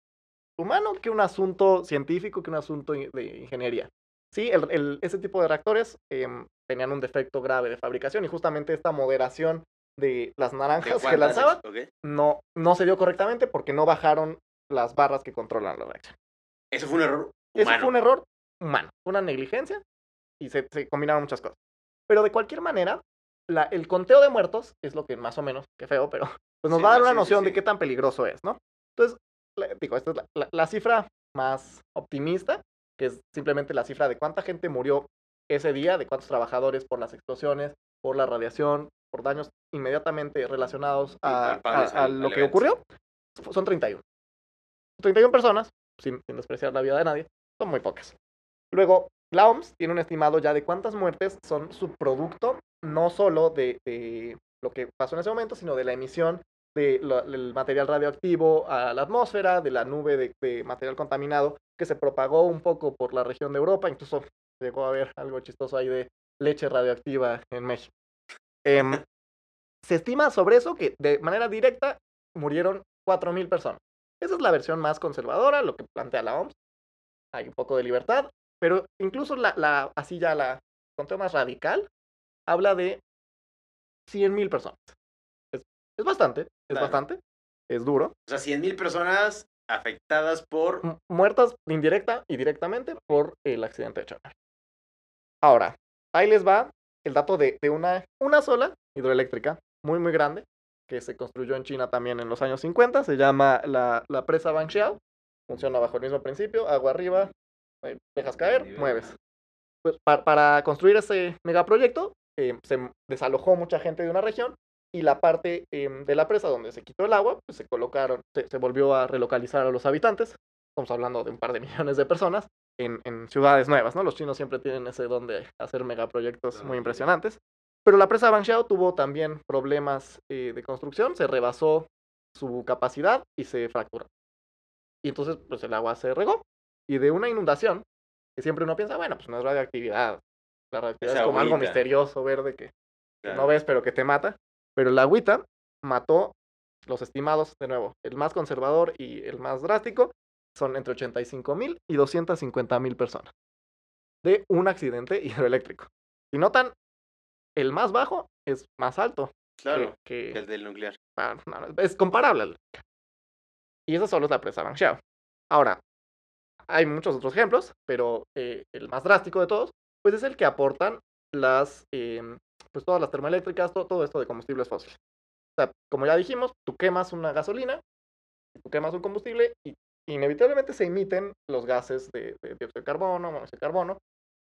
humano que un asunto científico, que un asunto de ingeniería. Sí, el, el- ese tipo de reactores em, tenían un defecto grave de fabricación y justamente esta moderación de las
¿De
naranjas que lanzaban no, no se dio correctamente porque no bajaron las barras que controlan la reacción.
Eso fue un error
Eso fue un error humano, una negligencia y se, se combinaron muchas cosas. Pero de cualquier manera, la- el conteo de muertos es lo que más o menos, qué feo, pero pues nos
Sí,
va a dar una
sí, sí,
noción de
sí.
qué tan peligroso es, ¿no? Entonces, digo, esta es la, la- la cifra más optimista, que es simplemente la cifra de cuánta gente murió ese día, de cuántos trabajadores por las explosiones, por la radiación, por daños inmediatamente relacionados a, a- a
al-
lo que ocurrió. Son 31. 31 personas, sin, sin despreciar la vida de nadie, son muy pocas. Luego, la OMS tiene un estimado ya de cuántas muertes son subproducto, no solo de, lo que pasó en ese momento, sino de la emisión del material radioactivo a la atmósfera, de la nube de, de material contaminado que se propagó un poco por la región de Europa, incluso llegó a haber algo chistoso ahí de leche radioactiva en México. Em, se estima sobre eso que de manera directa murieron 4.000 personas. Esa es la versión más conservadora, lo que plantea la OMS. Hay un poco de libertad, pero incluso la, la así ya la conteo más radical habla de 100.000 personas. Es, es bastante, es
Claro.
bastante, es duro.
O sea, 100 mil personas afectadas por...
M- muertas indirecta y directamente por el accidente de Chernobyl. Ahora, ahí les va el dato de, de una, una sola hidroeléctrica muy, muy grande que se construyó en China también en los años 50. Se llama la, la presa Bangshiao. Funciona bajo el mismo principio, agua arriba, dejas caer, mueves. Pues pa- para construir ese megaproyecto eh, se desalojó mucha gente de una región y la parte em, de la presa donde se quitó el agua, pues se colocaron, se, se volvió a relocalizar a los habitantes. Estamos hablando de un par de millones de personas en, en ciudades nuevas, ¿no? Los chinos siempre tienen ese don de hacer megaproyectos muy impresionantes. Pero la presa Bangshiao tuvo también problemas eh, de construcción, se rebasó su capacidad y se fracturó. Y entonces, pues el agua se regó. Y de una inundación, que siempre uno piensa, bueno, pues no es radioactividad. La radioactividad
Es
es como algo misterioso verde que, que no ves, pero que te mata. Pero la agüita mató los estimados, de nuevo, el más conservador y el más drástico, son entre 85 mil y 250 mil personas. De un accidente hidroeléctrico. Si notan, el más bajo es más alto
Claro,
que,
el del nuclear.
Ah, no, es comparable. Y eso solo es la presa Bangshiao. Ahora, hay muchos otros ejemplos, pero eh, el más drástico de todos, pues es el que aportan las, em, pues todas las termoeléctricas, to- todo, esto de combustibles fósiles. O sea, como ya dijimos, tú quemas una gasolina, tú quemas un combustible y inevitablemente se emiten los gases de, de dióxido de carbono, monóxido de carbono,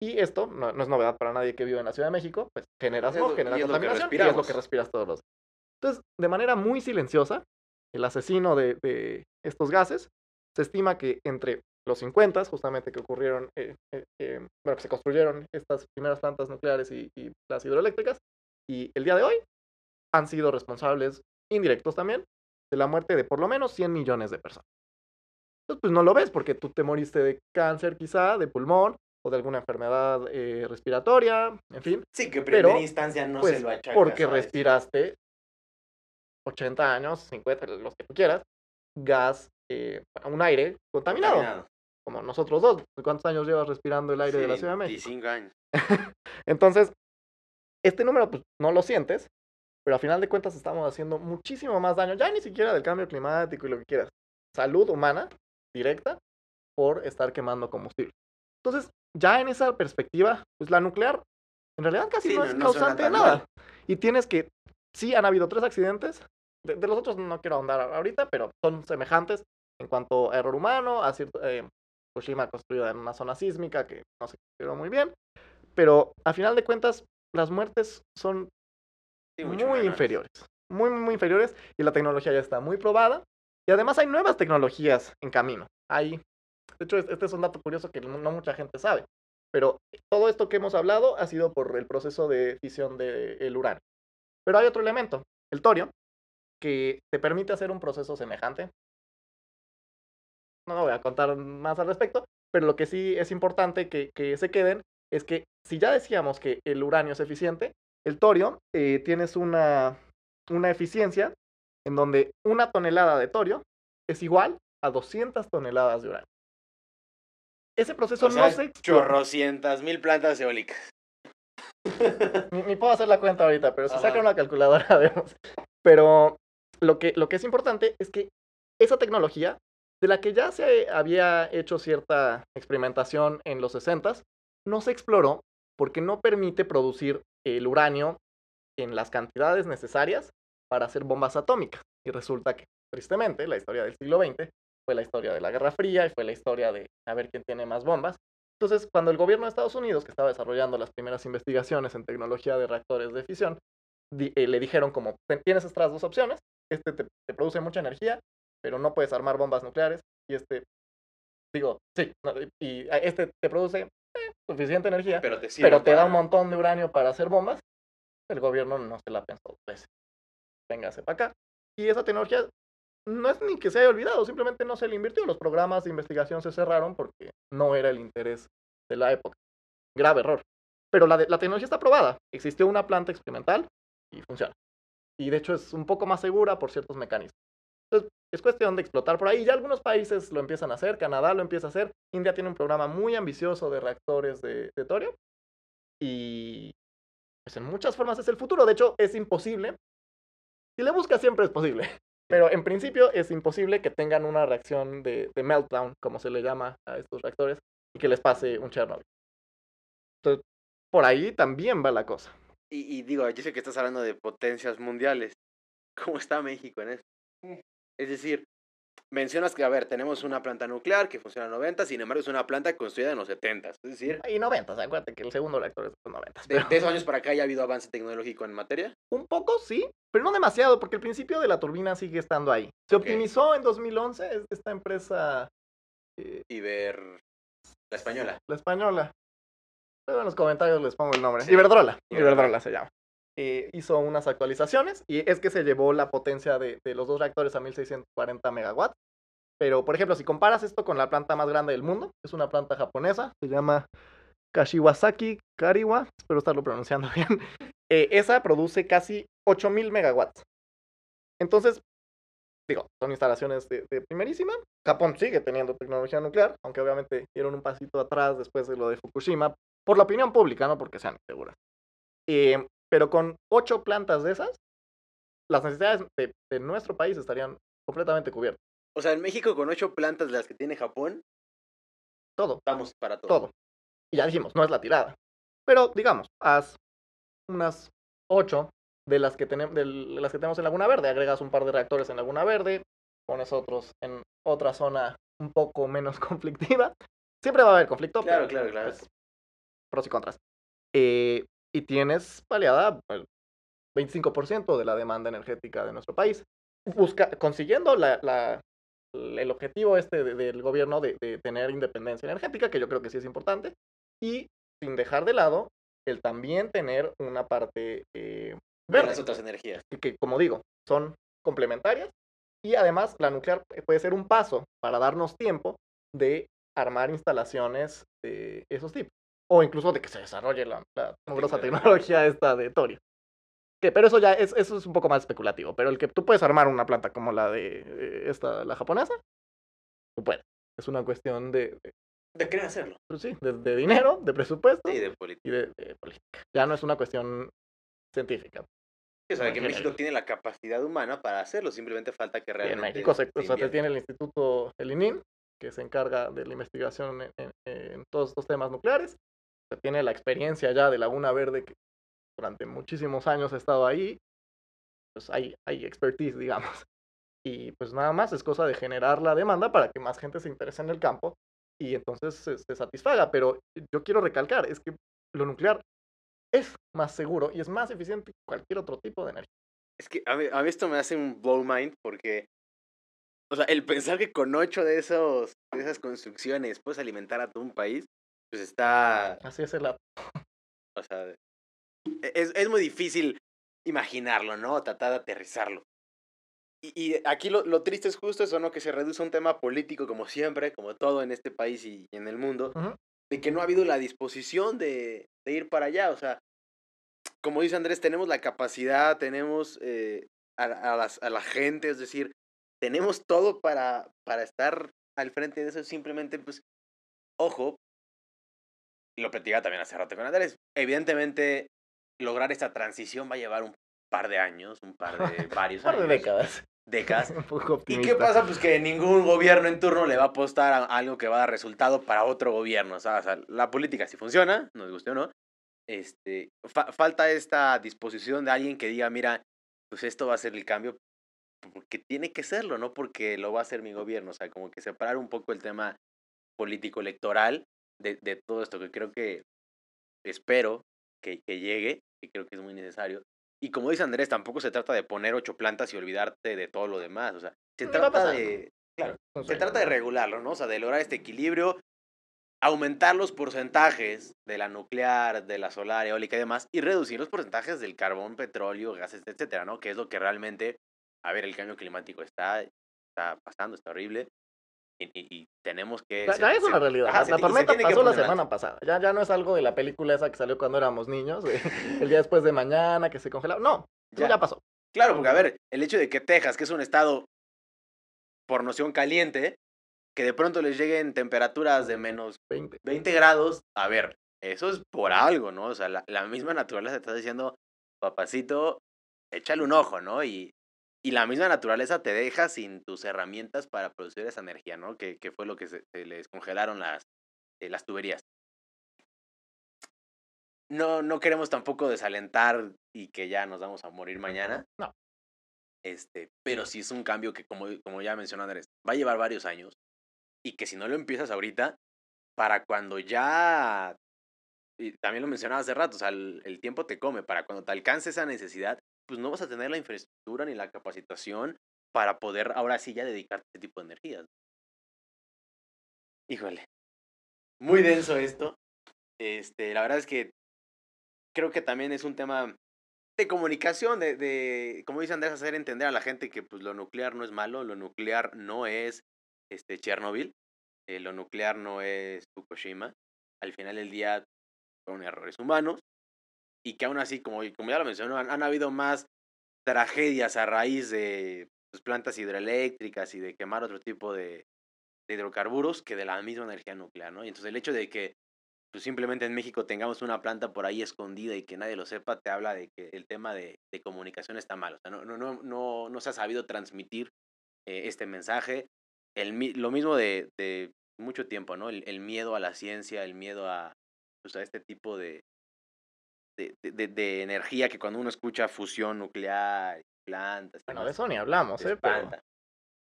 y esto no, no es novedad para nadie que vive en la Ciudad de México, pues genera smog, genera contaminación y es lo que respiras todos los días. Entonces, de manera muy silenciosa, el asesino de, de estos gases se estima que entre los 50, justamente que ocurrieron, eh, eh, eh, bueno, que se construyeron estas primeras plantas nucleares y, y las hidroeléctricas, y el día de hoy han sido responsables indirectos también de la muerte de por lo menos 100 millones de personas. Entonces, pues no lo ves porque tú te moriste de cáncer quizá, de pulmón o de alguna enfermedad eh, respiratoria, en fin,
Sí, que en
Pero,
primera instancia no
pues
se lo achacas
porque
eso.
respiraste 80 años, 50, los que tú quieras, gas, eh, un aire contaminado,
Contaminado.
Como nosotros dos. ¿Cuántos años llevas respirando el aire de la Ciudad de México?
25 años.
Entonces, este número pues no lo sientes, pero a final de cuentas estamos haciendo muchísimo más daño, ya ni siquiera del cambio climático y lo que quieras. Salud humana directa por estar quemando combustible. Entonces, ya en esa perspectiva, pues la nuclear en realidad casi
Sí,
no
no-
es
no
causante de nada.
mal.
Y tienes que, sí han habido tres accidentes, de, de los otros no quiero ahondar ahorita, pero son semejantes en cuanto a error humano, a cierto, eh, Fukushima construida en una zona sísmica que no se construyó muy bien, pero a final de cuentas las muertes son
Sí,
muy
menores.
inferiores, muy, muy, inferiores y la tecnología ya está muy probada y además hay nuevas tecnologías en camino. Hay, de hecho, es- este es un dato curioso que no no mucha gente sabe, pero todo esto que hemos hablado ha sido por el proceso de fisión del uranio. Pero hay otro elemento, el torio, que te permite hacer un proceso semejante. No voy a contar más al respecto, pero lo que sí es importante que, que se queden es que si ya decíamos que el uranio es eficiente, el torio eh, tienes una, una eficiencia en donde una tonelada de torio es igual a 200 toneladas de uranio. Ese proceso
O sea,
no se
chorrocientas mil plantas eólicas.
Ni, ni puedo hacer la cuenta ahorita, pero si
Ajá.
saca una calculadora vemos. Pero lo que, lo que es importante es que esa tecnología, de la que ya se había hecho cierta experimentación en los 60 no se exploró porque no permite producir el uranio en las cantidades necesarias para hacer bombas atómicas. Y resulta que, tristemente, la historia del siglo XX fue la historia de la Guerra Fría y fue la historia de a ver quién tiene más bombas. Entonces, cuando el gobierno de Estados Unidos, que estaba desarrollando las primeras investigaciones en tecnología de reactores de fisión, eh, le dijeron como, "Ten- tienes estas dos opciones, este te, te produce mucha energía, pero no puedes armar bombas nucleares, y este, digo, sí, no, y este te produce eh, suficiente energía,
Pero te sirve
pero te da un montón de uranio para hacer bombas, el gobierno no se la pensó dos veces. Véngase para acá. Y esa tecnología no es ni que se haya olvidado, simplemente no se le invirtió. Los programas de investigación se cerraron porque no era el interés de la época. Grave error. Pero la, de- la tecnología está probada. Existió una planta experimental y funciona. Y de hecho es un poco más segura por ciertos mecanismos. Entonces, es cuestión de explotar por ahí. Ya algunos países lo empiezan a hacer, Canadá lo empieza a hacer, India tiene un programa muy ambicioso de reactores de, de torio. Y pues en muchas formas es el futuro. De hecho, es imposible. Si le buscas siempre es posible. Pero en principio es imposible que tengan una reacción de, de meltdown, como se le llama a estos reactores, y que les pase un Chernobyl. Entonces, por ahí también va la cosa.
Y, y digo, yo sé que estás hablando de potencias mundiales. ¿Cómo está México en eso? Es decir, mencionas que, a ver, tenemos una planta nuclear que funciona en 90, sin embargo es una planta construida en los 70. Es decir,
Y 90, o sea, acuérdate que el segundo reactor es de los 90.
de, de esos años para acá ya ha habido avance tecnológico en materia.
Un poco, sí, pero no demasiado, porque el principio de la turbina sigue estando ahí. Se optimizó en 2011 es- esta empresa, eh,
Y ver la española.
la española. Luego en los comentarios les pongo el nombre.
Sí.
Iberdrola.
Iberdrola.
Iberdrola se llama. Eh, hizo unas actualizaciones y es que se llevó la potencia de, de los dos reactores a 1640 megawatts. Pero, por ejemplo, si comparas esto con la planta más grande del mundo, es una planta japonesa, se llama Kashiwazaki Kariwa, espero estarlo pronunciando bien. Eh, esa produce casi 8000 megawatts. Entonces, digo, son instalaciones de, de primerísima. Japón sigue teniendo tecnología nuclear, aunque obviamente dieron un pasito atrás después de lo de Fukushima, por la opinión pública, no porque sean seguras. Eh, pero con ocho plantas de esas, las necesidades de, de nuestro país estarían completamente cubiertas.
O sea, en México con ocho plantas de las que tiene Japón,
Todo,
estamos para todo.
todo. Y ya dijimos, no es la tirada. Pero digamos, haz unas ocho de las que, tenemos de las que tenemos en Laguna Verde. Agregas un par de reactores en Laguna Verde, pones otros en otra zona un poco menos conflictiva. Siempre va a haber conflicto.
Claro,
pero,
claro, claro.
pues, pros y contras. Eh, y tienes paliada el 25% de la demanda energética de nuestro país. Busca, consiguiendo la, la- el objetivo este de- del gobierno de, de tener independencia energética, que yo creo que sí es importante, y sin dejar de lado el también tener una parte eh,
De
verde
las otras energías.
que, que, como digo, son complementarias y además la nuclear puede ser un paso para darnos tiempo de armar instalaciones de esos tipos o incluso de que se desarrolle la, la tecnología esta de torio. Que, pero eso ya es, eso es un poco más especulativo. Pero el que tú puedes armar una planta como la de eh, esta, la japonesa, tú puedes. Es una cuestión de, de-
De querer hacerlo.
pues sí, de, de dinero, de presupuesto
Sí, de política.
y de, de política. Ya no es una cuestión científica.
O sea, que México tiene la capacidad humana para hacerlo, simplemente falta que
Y en
realmente.
México se, o sea, se tiene el instituto, el ININ, que se encarga de la investigación en, en- en todos estos temas nucleares. Tiene la experiencia ya de Laguna Verde, que durante muchísimos años ha estado ahí. Pues hay, hay expertise, digamos. Y pues nada más es cosa de generar la demanda para que más gente se interese en el campo y entonces se, se satisfaga. Pero yo quiero recalcar, es que lo nuclear es más seguro y es más eficiente que cualquier otro tipo de energía.
Es que a mí, a mí esto me hace un blow mind porque. O sea, el pensar que con ocho de, esos, de esas construcciones puedes alimentar a todo un país, pues está.
Así es el
O sea, e- es, es muy difícil imaginarlo, ¿no? Tratar de aterrizarlo. Y, y aquí lo, lo triste es justo eso, ¿no? Que se reduce a un tema político, como siempre, como todo en este país y, y en el mundo, de que no ha habido la disposición de, de ir para allá. O sea, como dice Andrés, tenemos la capacidad, tenemos eh, a, a las- a la gente, es decir, tenemos todo para, para estar al frente de eso. Simplemente, pues, ojo, lo platicaba también hace rato con Andrés. Evidentemente, lograr esta transición va a llevar un par de años, un par de varios
Un par de
años,
décadas.
décadas.
Un poco
¿Y
optimista.
qué pasa? Pues que ningún gobierno en turno le va a apostar a algo que va a dar resultado para otro gobierno. O sea, o sea, la política sí funciona, nos guste o no. Este, fa- falta esta disposición de alguien que diga, mira, pues esto va a ser el cambio porque tiene que serlo, no porque lo va a hacer mi gobierno. O sea, como que separar un poco el tema político-electoral de, de todo esto que creo que espero que, que llegue, que creo que es muy necesario. Y como dice Andrés, tampoco se trata de poner ocho plantas y olvidarte de todo lo demás. O sea, se trata de. Claro, se trata de regularlo, ¿no? O sea, de lograr este equilibrio, aumentar los porcentajes de la nuclear, de la solar, eólica y demás, y reducir los porcentajes del carbón, petróleo, gases, etcétera, ¿no? Que es lo que realmente, a ver, el cambio climático está, está pasando, está horrible. Y, y- y tenemos que.
Ya,
se-
es
se-
una realidad.
ajá,
la
se-
la tormenta pasó la semana pasada. Ya, ya no es algo de la película esa que salió cuando éramos niños, el día después de mañana, que se congelaba. No,
Ya.
ya pasó.
Claro, porque a ver, el hecho de que Texas, que es un estado por noción caliente, que de pronto les lleguen temperaturas de menos
20.
20 grados, a ver, eso es por algo, ¿no? O sea, la, la misma naturaleza te está diciendo, papacito, échale un ojo, ¿no? Y, y la misma naturaleza te deja sin tus herramientas para producir esa energía, ¿no? Que, que fue lo que se, les congelaron las, eh, las tuberías. No, no queremos tampoco desalentar y que ya nos vamos a morir mañana.
No.
Este, pero sí es un cambio que, como, como ya mencionó Andrés, va a llevar varios años y que si no lo empiezas ahorita, para cuando ya, y también lo mencionaba hace rato, o sea, el, el tiempo te come, para cuando te alcance esa necesidad, pues no vas a tener la infraestructura ni la capacitación para poder ahora sí ya dedicarte a este tipo de energías. Híjole. Muy denso esto. Este, la verdad es que creo que también es un tema de comunicación, de, de, como dice Andrés, hacer entender a la gente que pues, lo nuclear no es malo, lo nuclear no es este, Chernobyl, eh, lo nuclear no es Fukushima. Al final del día son errores humanos, y que aún así, como, como ya lo mencionó, han, habido más tragedias a raíz de pues, plantas hidroeléctricas y de quemar otro tipo de, hidrocarburos que de la misma energía nuclear, ¿no? Y entonces el hecho de que pues, simplemente en México tengamos una planta por ahí escondida y que nadie lo sepa, te habla de que el tema de, comunicación está mal. O sea, no, no, no, no, no se ha sabido transmitir eh, este mensaje. El, lo mismo de, de mucho tiempo, ¿no? El, miedo a la ciencia, el miedo a, pues, a este tipo de, de, de, energía que cuando uno escucha fusión nuclear, plantas.
Bueno, de eso ni hablamos, ¿eh?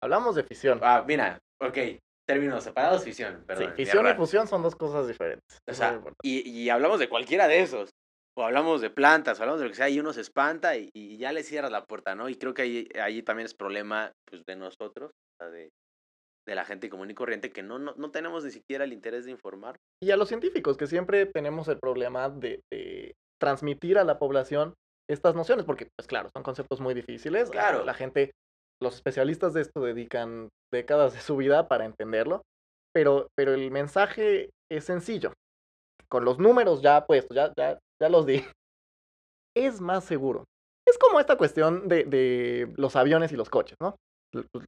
hablamos de fisión.
Ah, mira, ok, términos separados, fisión. Perdón,
sí, fisión y fusión son dos cosas diferentes.
O sea, y, y, hablamos de cualquiera de esos. O hablamos de plantas, o hablamos de lo que sea, y uno se espanta y, y ya le cierras la puerta, ¿no? Y creo que ahí, ahí también es problema pues, de nosotros, de, de la gente común y corriente, que no, no, no, tenemos ni siquiera el interés de informar.
Y a los científicos, que siempre tenemos el problema de, de transmitir a la población estas nociones, porque, pues claro, son conceptos muy difíciles.
Claro.
La gente, los especialistas de esto dedican décadas de su vida para entenderlo, pero, pero el mensaje es sencillo. Con los números ya puestos, ya, ya, ya los di. Es más seguro. Es como esta cuestión de, de los aviones y los coches, ¿no?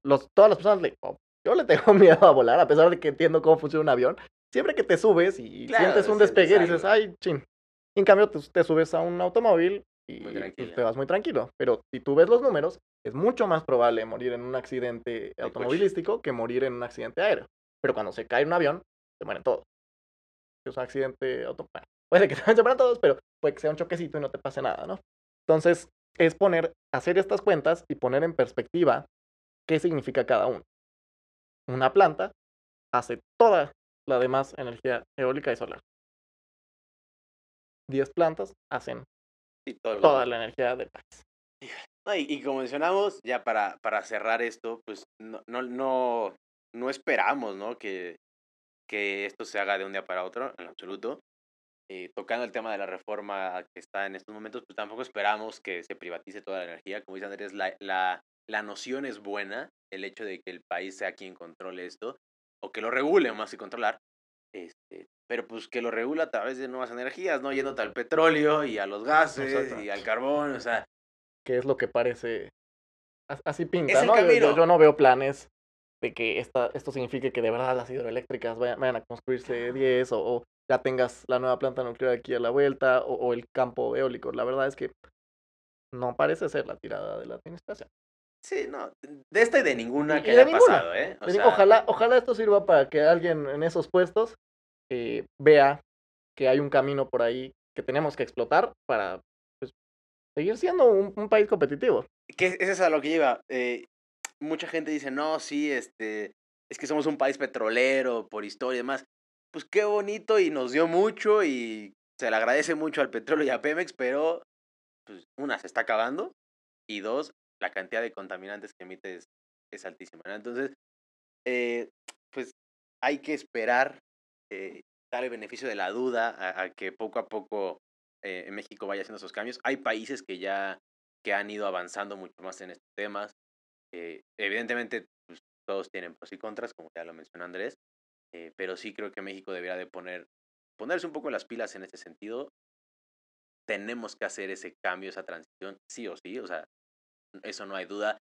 Los, todas las personas le, oh, yo le tengo miedo a volar, a pesar de que entiendo cómo funciona un avión. Siempre que te subes y sientes un despegue y dices, ay, chin, en cambio, te, subes a un automóvil y pues, te vas muy tranquilo. Pero si tú ves los números, es mucho más probable morir en un accidente automovilístico que morir en un accidente aéreo. Pero cuando se cae un avión, se mueren todos. Es un accidente. Puede que también se mueran todos, pero puede que sea un choquecito y no te pase nada, ¿no? Entonces, es poner, hacer estas cuentas y poner en perspectiva qué significa cada uno. Una planta hace toda la demás energía eólica y solar. 10 plantas hacen toda la energía del país.
y, como mencionamos, ya para, para cerrar esto, pues no, no, no, no esperamos ¿no? Que, que esto se haga de un día para otro, en absoluto. Eh, tocando el tema de la reforma que está en estos momentos, pues tampoco esperamos que se privatice toda la energía. Como dice Andrés, la, la, la noción es buena, el hecho de que el país sea quien controle esto, o que lo regule más que controlar, este, pero pues que lo regula a través de nuevas energías, ¿no? Yéndote al petróleo y a los gases y al carbón, o sea.
Que es lo que parece. Así pinta, ¿no? Yo, no veo planes de que esta, esto signifique que de verdad las hidroeléctricas vayan, a construirse 10 o, ya tengas la nueva planta nuclear aquí a la vuelta o, el campo eólico. La verdad es que no parece ser la tirada de la administración.
Sí, no, de esta y de ninguna que haya pasado, ¿eh?
ojalá, ojalá esto sirva para que alguien en esos puestos eh, vea que hay un camino por ahí que tenemos que explotar para pues, seguir siendo un, país competitivo.
Que es a lo que lleva. Eh, mucha gente dice, no, sí, este, es que somos un país petrolero por historia y demás. Pues qué bonito y nos dio mucho y se le agradece mucho al petróleo y a Pemex, pero pues, una, se está acabando y dos, la cantidad de contaminantes que emite es, altísima. Entonces, eh, pues hay que esperar eh, dar el beneficio de la duda a, que poco a poco eh, México vaya haciendo esos cambios. Hay países que ya que han ido avanzando mucho más en estos temas. Eh, evidentemente, pues, todos tienen pros y contras, como ya lo mencionó Andrés, eh, pero sí creo que México debería de poner, ponerse un poco las pilas en este sentido. Tenemos que hacer ese cambio, esa transición, sí o sí, o sea, eso no hay duda.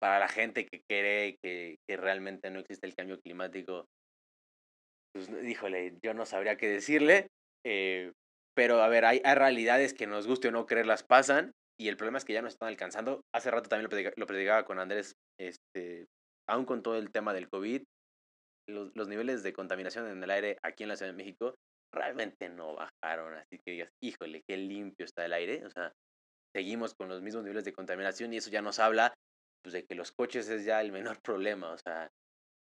Para la gente que cree que, que realmente no existe el cambio climático, pues, híjole, yo no sabría qué decirle. Eh, pero a ver, hay, hay, realidades que nos guste o no creerlas pasan. y el problema es que ya nos están alcanzando. Hace rato también lo, platica- lo platicaba con Andrés, este, aún con todo el tema del COVID, los, los niveles de contaminación en el aire aquí en la Ciudad de México realmente no bajaron. Así que digas, híjole, qué limpio está el aire. O sea, seguimos con los mismos niveles de contaminación y eso ya nos habla pues, de que los coches es ya el menor problema. O sea,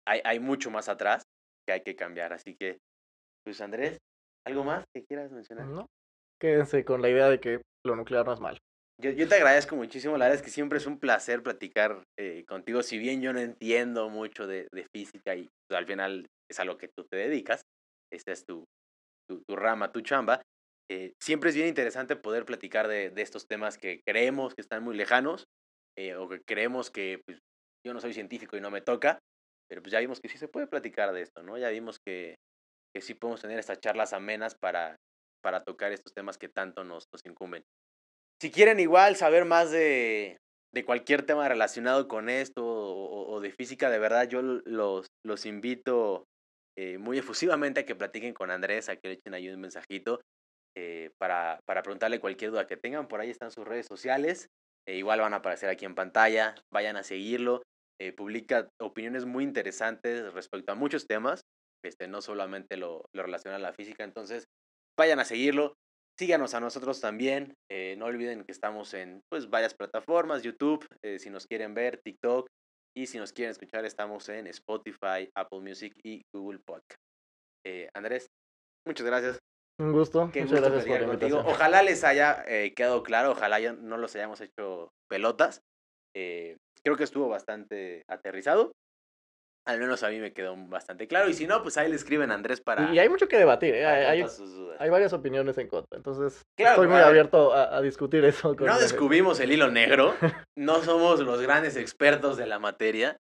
hay, hay mucho más atrás que hay que cambiar. Así que, pues Andrés, ¿algo más que quieras mencionar?
¿no? Quédense con la idea de que lo nuclear no es malo.
Yo, yo te agradezco muchísimo, la verdad es que siempre es un placer platicar eh, contigo, si bien yo no entiendo mucho de, de física y pues, al final es a lo que tú te dedicas, esta es tu, tu, tu rama, tu chamba, eh, siempre es bien interesante poder platicar de, de estos temas que creemos que están muy lejanos eh, o que creemos que pues, yo no soy científico y no me toca, pero pues ya vimos que sí se puede platicar de esto, ¿no? Ya vimos que, que sí podemos tener estas charlas amenas para, para tocar estos temas que tanto nos, nos incumben. Si quieren igual saber más de, de cualquier tema relacionado con esto o, de física, de verdad yo los, los invito eh, muy efusivamente a que platiquen con Andrés, a que le echen ahí un mensajito eh, para, para preguntarle cualquier duda que tengan. Por ahí están sus redes sociales. eh, igual van a aparecer aquí en pantalla. Vayan a seguirlo. Eh, publica opiniones muy interesantes respecto a muchos temas. Este, no solamente lo, lo relacionado a la física. Entonces, vayan a seguirlo. Síganos a nosotros también. eh, no olviden que estamos en pues, varias plataformas, YouTube, eh, si nos quieren ver, TikTok. Y si nos quieren escuchar, estamos en Spotify, Apple Music y Google Podcast. Eh, Andrés, muchas gracias.
Un gusto.
Qué
Muchas
gusto
gracias por
contigo. Ojalá les haya eh, quedado claro, ojalá ya no los hayamos hecho pelotas. Eh, creo que estuvo bastante aterrizado. Al menos a mí me quedó bastante claro. Y si no, pues ahí le escriben a Andrés para,
Y hay mucho que debatir. ¿eh? Hay, hay- varias opiniones en contra. Entonces,
Claro,
estoy muy abierto a, a discutir eso. con
No descubrimos el hilo negro, no somos los grandes expertos de la materia,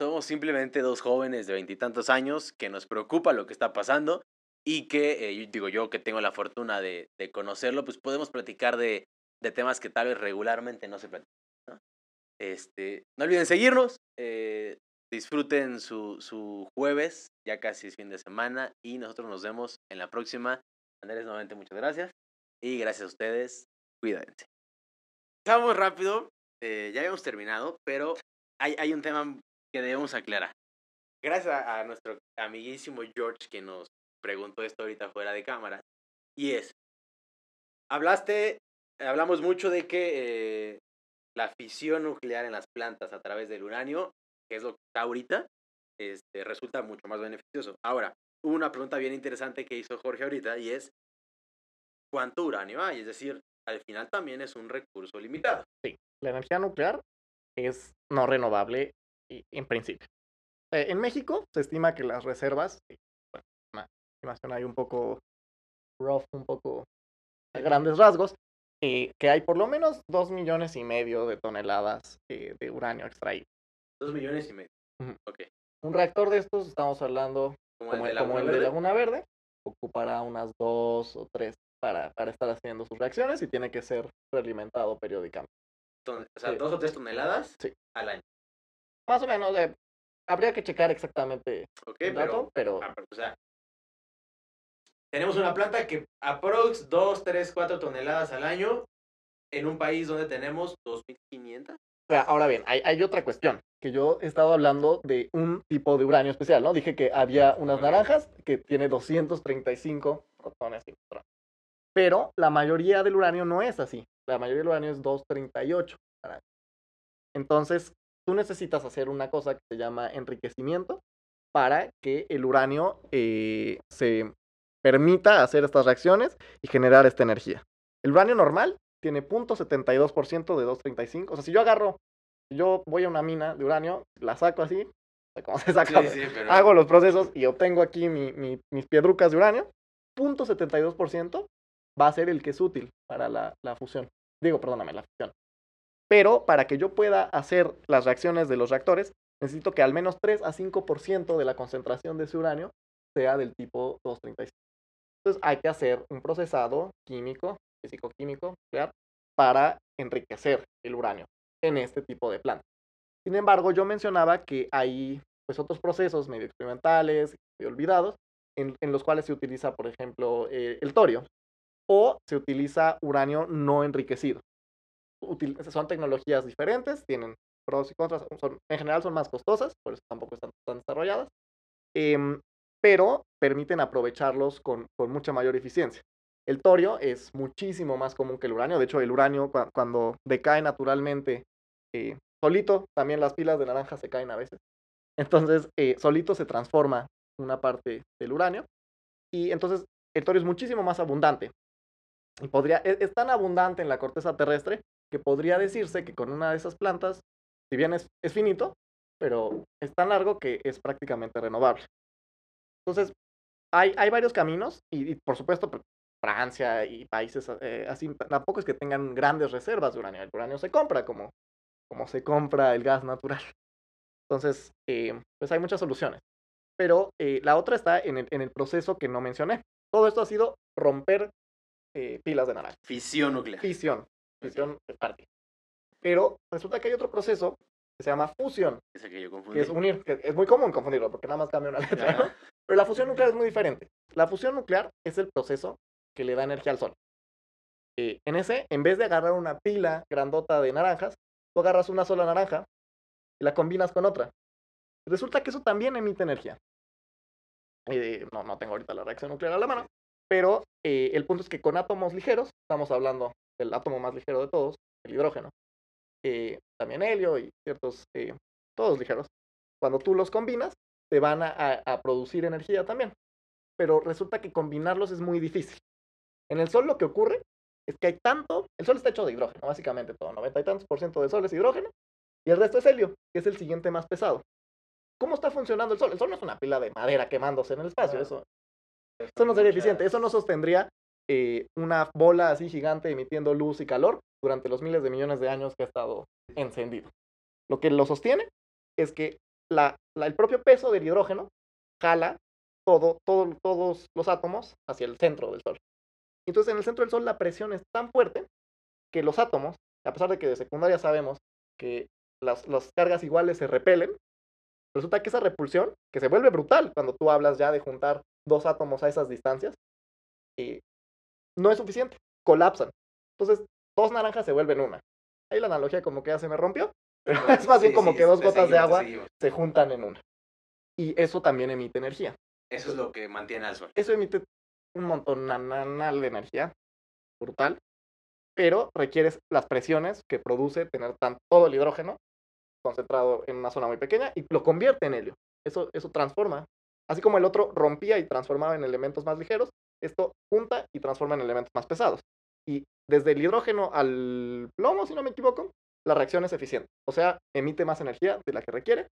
somos simplemente dos jóvenes de veintitantos años que nos preocupa lo que está pasando y que, eh, digo yo que tengo la fortuna de, de conocerlo, pues podemos platicar de, de temas que tal vez regularmente no se platican. Este, no olviden seguirnos, eh, disfruten su, su jueves, ya casi es fin de semana y nosotros nos vemos en la próxima. Andrés, nuevamente muchas gracias y gracias a ustedes, cuídense. Vamos rápido, eh, ya habíamos terminado, pero hay, hay un tema que debemos aclarar. Gracias a, a nuestro amiguísimo George que nos preguntó esto ahorita fuera de cámara, y es, hablaste, hablamos mucho de que eh, la fisión nuclear en las plantas a través del uranio, que es lo que está ahorita, este, resulta mucho más beneficioso. Ahora, una pregunta bien interesante que hizo Jorge ahorita y es, ¿cuánto uranio hay? Es decir, al final también es un recurso limitado.
La energía nuclear es no renovable en principio. Eh, en México se estima que las reservas, bueno, una estimación ahí un poco rough, un poco a grandes rasgos, eh, que hay por lo menos dos millones y medio de toneladas eh, de uranio extraído.
Dos millones y medio. Ok.
Un reactor de estos, estamos hablando
Como,
como,
el de
el,
la
como el de
Verde.
Laguna Verde, ocupará unas dos o tres para, para estar haciendo sus reacciones y tiene que ser realimentado periódicamente.
O sea,
Sí.
dos o tres toneladas
Sí.
al año.
Más o menos, eh, habría que checar exactamente el
pero,
dato, pero
ah, pero, o sea, tenemos una planta que aprox 2, 3, 4 toneladas al año en un país donde tenemos 2.500.
O sea, Ahora bien, hay, hay otra cuestión, que yo he estado hablando de un tipo de uranio especial, ¿no? Dije que había unas naranjas que tiene 235 protones y neutrones. Pero la mayoría del uranio no es así. La mayoría del uranio es 238. naranjas. Entonces, tú necesitas hacer una cosa que se llama enriquecimiento para que el uranio eh, se permita hacer estas reacciones y generar esta energía. El uranio normal tiene 0.72% de 235. O sea, si yo agarro, yo voy a una mina de uranio, la saco así, como se saca,
Sí, sí, pero
hago los procesos y obtengo aquí mi- mi- mis piedrucas de uranio, 0.72% va a ser el que es útil para la, la fusión. Digo, perdóname, la fusión. Pero para que yo pueda hacer las reacciones de los reactores, necesito que al menos 3 a 5% de la concentración de ese uranio sea del tipo 235. Entonces hay que hacer un procesado químico, físico-químico, para enriquecer el uranio en este tipo de plantas. Sin embargo, yo mencionaba que hay pues, otros procesos medio experimentales, medio olvidados, en, en los cuales se utiliza, por ejemplo, eh, el torio, o se utiliza uranio no enriquecido. son tecnologías diferentes, tienen pros y contras, son, en general son más costosas, por eso tampoco están tan desarrolladas, em, pero permiten aprovecharlos con, con, mucha mayor eficiencia. El torio es muchísimo más común que el uranio, de hecho el uranio cuando decae naturalmente eh, solito, también las pilas de naranja se caen a veces, entonces eh, solito se transforma una parte del uranio y entonces el torio es muchísimo más abundante. Y podría, e, es, tan abundante en la corteza terrestre que podría decirse que con una de esas plantas, si bien es, es finito, pero es tan largo que es prácticamente renovable. Entonces, hay, hay varios caminos y, por supuesto pues, Francia y países eh, así, tampoco es que tengan grandes reservas de uranio. El uranio se compra como, como se compra el gas natural. Entonces, eh, pues hay muchas soluciones. Pero eh, la otra está en el, en el proceso que no mencioné. Todo esto ha sido romper eh, pilas de naranja.
Fisión nuclear.
Fisión. Fisión de parte. Pero resulta que hay otro proceso que se llama fusión.
Ese que yo confundí.
Que es unir. Que es muy común confundirlo porque nada más cambia una letra. Pero la fusión nuclear es muy diferente. La fusión nuclear es el proceso que le da energía al sol. Eh, en ese, en vez de agarrar una pila grandota de naranjas, tú agarras una sola naranja y la combinas con otra. Resulta que eso también emite energía. Eh, no, no tengo ahorita la reacción nuclear a la mano, pero eh, el punto es que con átomos ligeros, estamos hablando del átomo más ligero de todos, el hidrógeno, también helio y ciertos, todos ligeros, cuando tú los combinas, te van a, a, producir energía también. Pero resulta que combinarlos es muy difícil. En el Sol lo que ocurre es que hay tanto, el Sol está hecho de hidrógeno, básicamente todo, 90 y tantos por ciento del Sol es hidrógeno, y el resto es helio, que es el siguiente más pesado. ¿Cómo está funcionando el Sol? El Sol no es una pila de madera quemándose en el espacio, eso, eso no sería eficiente, eso no sostendría eh, una bola así gigante emitiendo luz y calor durante los miles de millones de años que ha estado encendido. Lo que lo sostiene es que la, el propio peso del hidrógeno jala todo, todo, todos los átomos hacia el centro del Sol. Entonces en el centro del Sol la presión es tan fuerte que los átomos, a pesar de que de secundaria sabemos que las, las cargas iguales se repelen, Resulta que esa repulsión, que se vuelve brutal cuando tú hablas ya de juntar dos átomos a esas distancias, eh, no es suficiente, colapsan. Entonces, dos naranjas se vuelven una. Ahí la analogía como que ya se me rompió, pero es más bien como que dos gotas de agua se juntan en una. Y eso también emite energía.
Eso es lo que mantiene al sol.
Eso emite un montón de energía, brutal, pero requieres las presiones que produce tener tan, todo el hidrógeno concentrado en una zona muy pequeña y lo convierte en helio. Eso, eso transforma. Así como el otro rompía y transformaba en elementos más ligeros, esto junta y transforma en elementos más pesados. Y desde el hidrógeno al plomo, si no me equivoco, la reacción es eficiente. O sea, emite más energía de la que requiere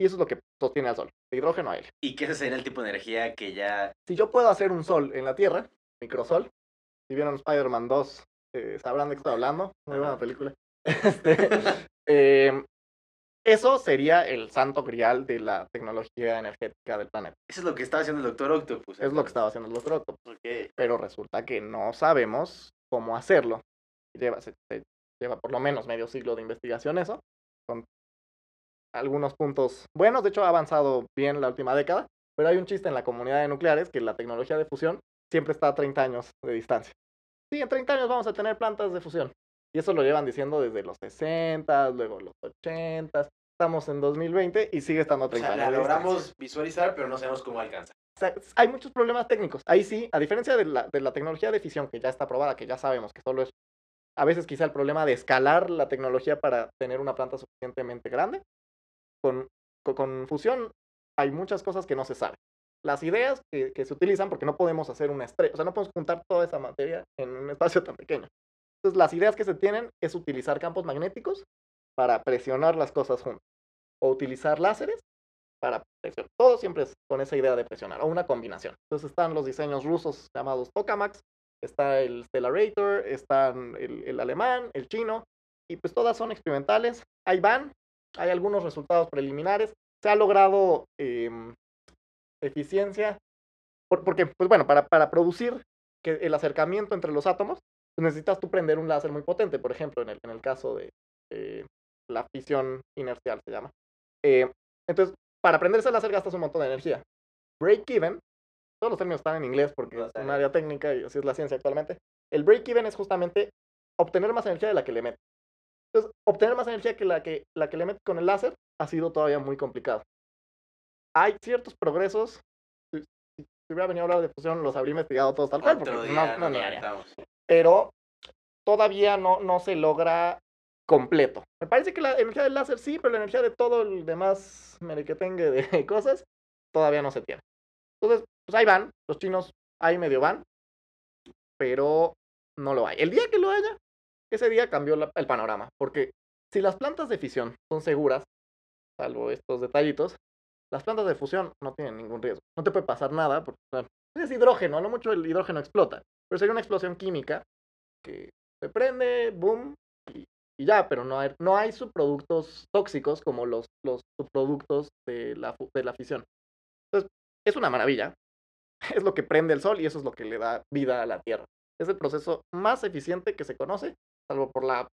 y eso es lo que sostiene al Sol, de hidrógeno a helio.
¿Y qué sería el tipo de energía que ya...
Si yo puedo hacer un Sol en la Tierra, microsol, si vieron Spider-Man 2, eh, sabrán de qué estoy hablando, muy buena película. Este, eh, eso sería el santo grial de la tecnología energética del planeta.
Eso es lo que estaba haciendo el Doctor Octopus.
Es lo que estaba haciendo el Doctor Octopus. Pero resulta que no sabemos cómo hacerlo. Lleva, se, lleva por lo menos medio siglo de investigación eso. Con algunos puntos buenos. De hecho, ha avanzado bien la última década. Pero hay un chiste en la comunidad de nucleares que la tecnología de fusión siempre está a 30 años de distancia. Sí, en 30 años vamos a tener plantas de fusión. Y eso lo llevan diciendo desde los 60, luego los 80. Estamos en 2020 y sigue estando a 30
o sea, La logramos visualizar, pero no sabemos cómo alcanza.
hay muchos problemas técnicos. Ahí sí, a diferencia de la, de la tecnología de fisión, que ya está probada, que ya sabemos que solo es a veces quizá el problema de escalar la tecnología para tener una planta suficientemente grande. Con, con, fusión hay muchas cosas que no se saben. Las ideas que, que, se utilizan, porque no podemos hacer una estrella, o sea, no podemos juntar toda esa materia en un espacio tan pequeño. Entonces, las ideas que se tienen es utilizar campos magnéticos para presionar las cosas juntas. O utilizar láseres para presionar. Todo siempre es con esa idea de presionar, o una combinación. Entonces están los diseños rusos llamados Tokamaks, está el Stellarator, están el, alemán, el chino, y pues todas son experimentales. Ahí van, hay algunos resultados preliminares. Se ha logrado em, eficiencia, porque, pues bueno, para, para producir que el acercamiento entre los átomos, pues, necesitas tú prender un láser muy potente, por ejemplo, en el, en el caso de la fisión inercial se llama. Eh, entonces, para prender ese láser gastas un montón de energía. Break-even, todos los términos están en inglés porque es un área técnica y así es la ciencia actualmente. El break-even es justamente obtener más energía de la que le metes. Entonces, obtener más energía que la que, la que le metes con el láser ha sido todavía muy complicado. Hay ciertos progresos. Si, si hubiera venido a hablar de fusión, los habría investigado todos tal cual, porque no,
día
no haría.
aventamos.
Pero todavía no, no se logra completo. Me parece que la energía del láser sí, pero la energía de todo el demás merequetengue de cosas todavía no se tiene. Entonces, pues ahí van, los chinos ahí medio van, pero no lo hay. El día que lo haya, ese día cambió el panorama, porque si las plantas de fisión son seguras, salvo estos detallitos, las plantas de fusión no tienen ningún riesgo. No te puede pasar nada, porque es hidrógeno, a lo mucho el hidrógeno explota, pero sería una explosión química que se prende, boom, y, y ya, pero no hay, no hay subproductos tóxicos como los, los subproductos de la, de la fisión. Entonces, es una maravilla. Es lo que prende el sol y eso es lo que le da vida a la Tierra. Es el proceso más eficiente que se conoce, salvo por la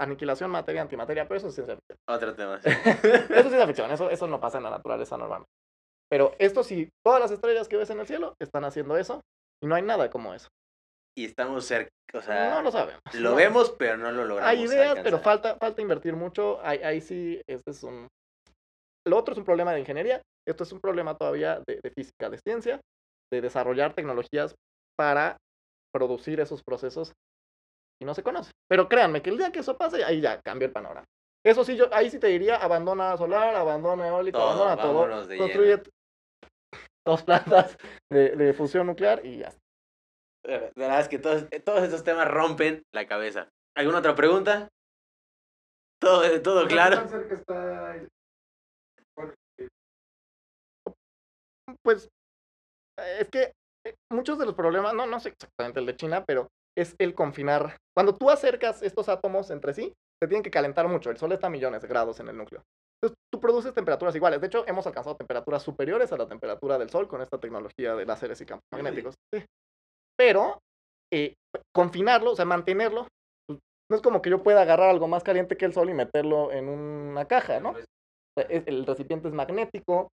aniquilación materia-antimateria, pero eso es ciencia ficción.
Otro tema.
Eso es ciencia ficción, eso, eso no pasa en la naturaleza normalmente. Pero esto sí, todas las estrellas que ves en el cielo están haciendo eso y no hay nada como eso.
y estamos cerca, o sea,
no lo sabemos.
lo
No.
vemos, pero no lo logramos.
Hay ideas, pero falta, falta invertir mucho. Ahí, ahí sí, este es un... Lo otro es un problema de ingeniería. Esto es un problema todavía de, de física, de ciencia, de desarrollar tecnologías para producir esos procesos y no se conoce. Pero créanme que el día que eso pase, ahí ya cambia el panorama. Eso sí, yo ahí sí te diría, abandona solar, abandona eólico,
Todo,
abandona todo. Construye
lleno.
dos plantas de, de fusión nuclear y ya está.
La verdad es que todos, todos estos temas rompen la cabeza. ¿Alguna otra pregunta? Todo, todo claro.
cerca está Pues eh, es que eh, muchos de los problemas, no, no sé exactamente el de China, pero es el confinar. Cuando tú acercas estos átomos entre sí, se tienen que calentar mucho. El sol está a millones de grados en el núcleo. Entonces, tú produces temperaturas iguales. De hecho, hemos alcanzado temperaturas superiores a la temperatura del sol con esta tecnología de láseres y campos magnéticos. Sí. Pero eh, confinarlo, o sea, mantenerlo, pues, no es como que yo pueda agarrar algo más caliente que el sol y meterlo en una caja, ¿no? O sea, es- el recipiente es magnético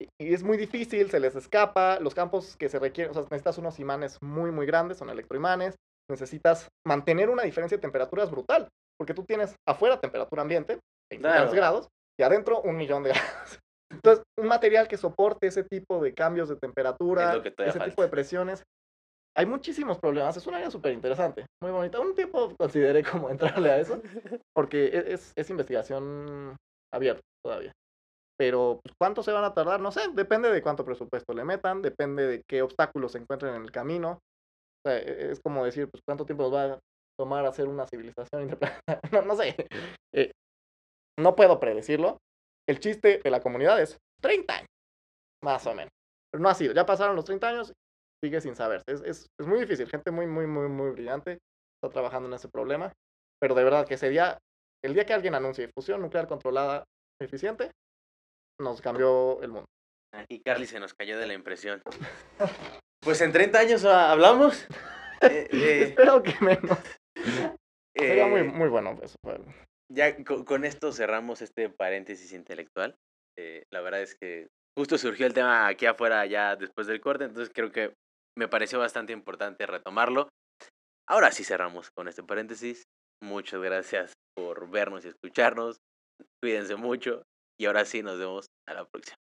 y- es muy difícil, se les escapa, los campos que se requieren, o sea, necesitas unos imanes muy, muy grandes, son electroimanes, necesitas mantener una diferencia de temperaturas brutal, porque tú tienes afuera temperatura ambiente, 20
Claro.
grados, y adentro un millón de grados. Entonces, un material que soporte ese tipo de cambios de temperatura, ese
falta.
tipo de presiones, hay muchísimos problemas, es un área súper interesante, muy bonita. Un tiempo consideré como entrarle a eso, porque e- es, es investigación abierta todavía. Pero pues, ¿cuánto se van a tardar? No sé, depende de cuánto presupuesto le metan, depende de qué obstáculos se encuentren en el camino. O sea, e- es como decir, pues cuánto tiempo nos va a tomar hacer una civilización interplanetaria. No, no sé. Eh, no puedo predecirlo. El chiste de la comunidad es 30 años, más o menos. Pero no ha sido. Ya pasaron los 30 años, sigue sin saberse. Es, es, es muy difícil. Gente muy, muy, muy, muy brillante está trabajando en ese problema. Pero de verdad que ese día, el día que alguien anuncie fusión nuclear controlada eficiente, nos cambió el mundo.
Aquí Carly se nos cayó de la impresión. Pues en 30 años ah, hablamos. Eh, eh,
Espero que menos. Sería muy,
eh,
muy bueno eso. pero-
Ya co- con, esto cerramos este paréntesis intelectual. La verdad es que justo surgió el tema aquí afuera ya después del corte, entonces creo que me pareció bastante importante retomarlo. Ahora sí cerramos con este paréntesis. Muchas gracias por vernos y escucharnos. Cuídense mucho y ahora sí nos vemos a la próxima.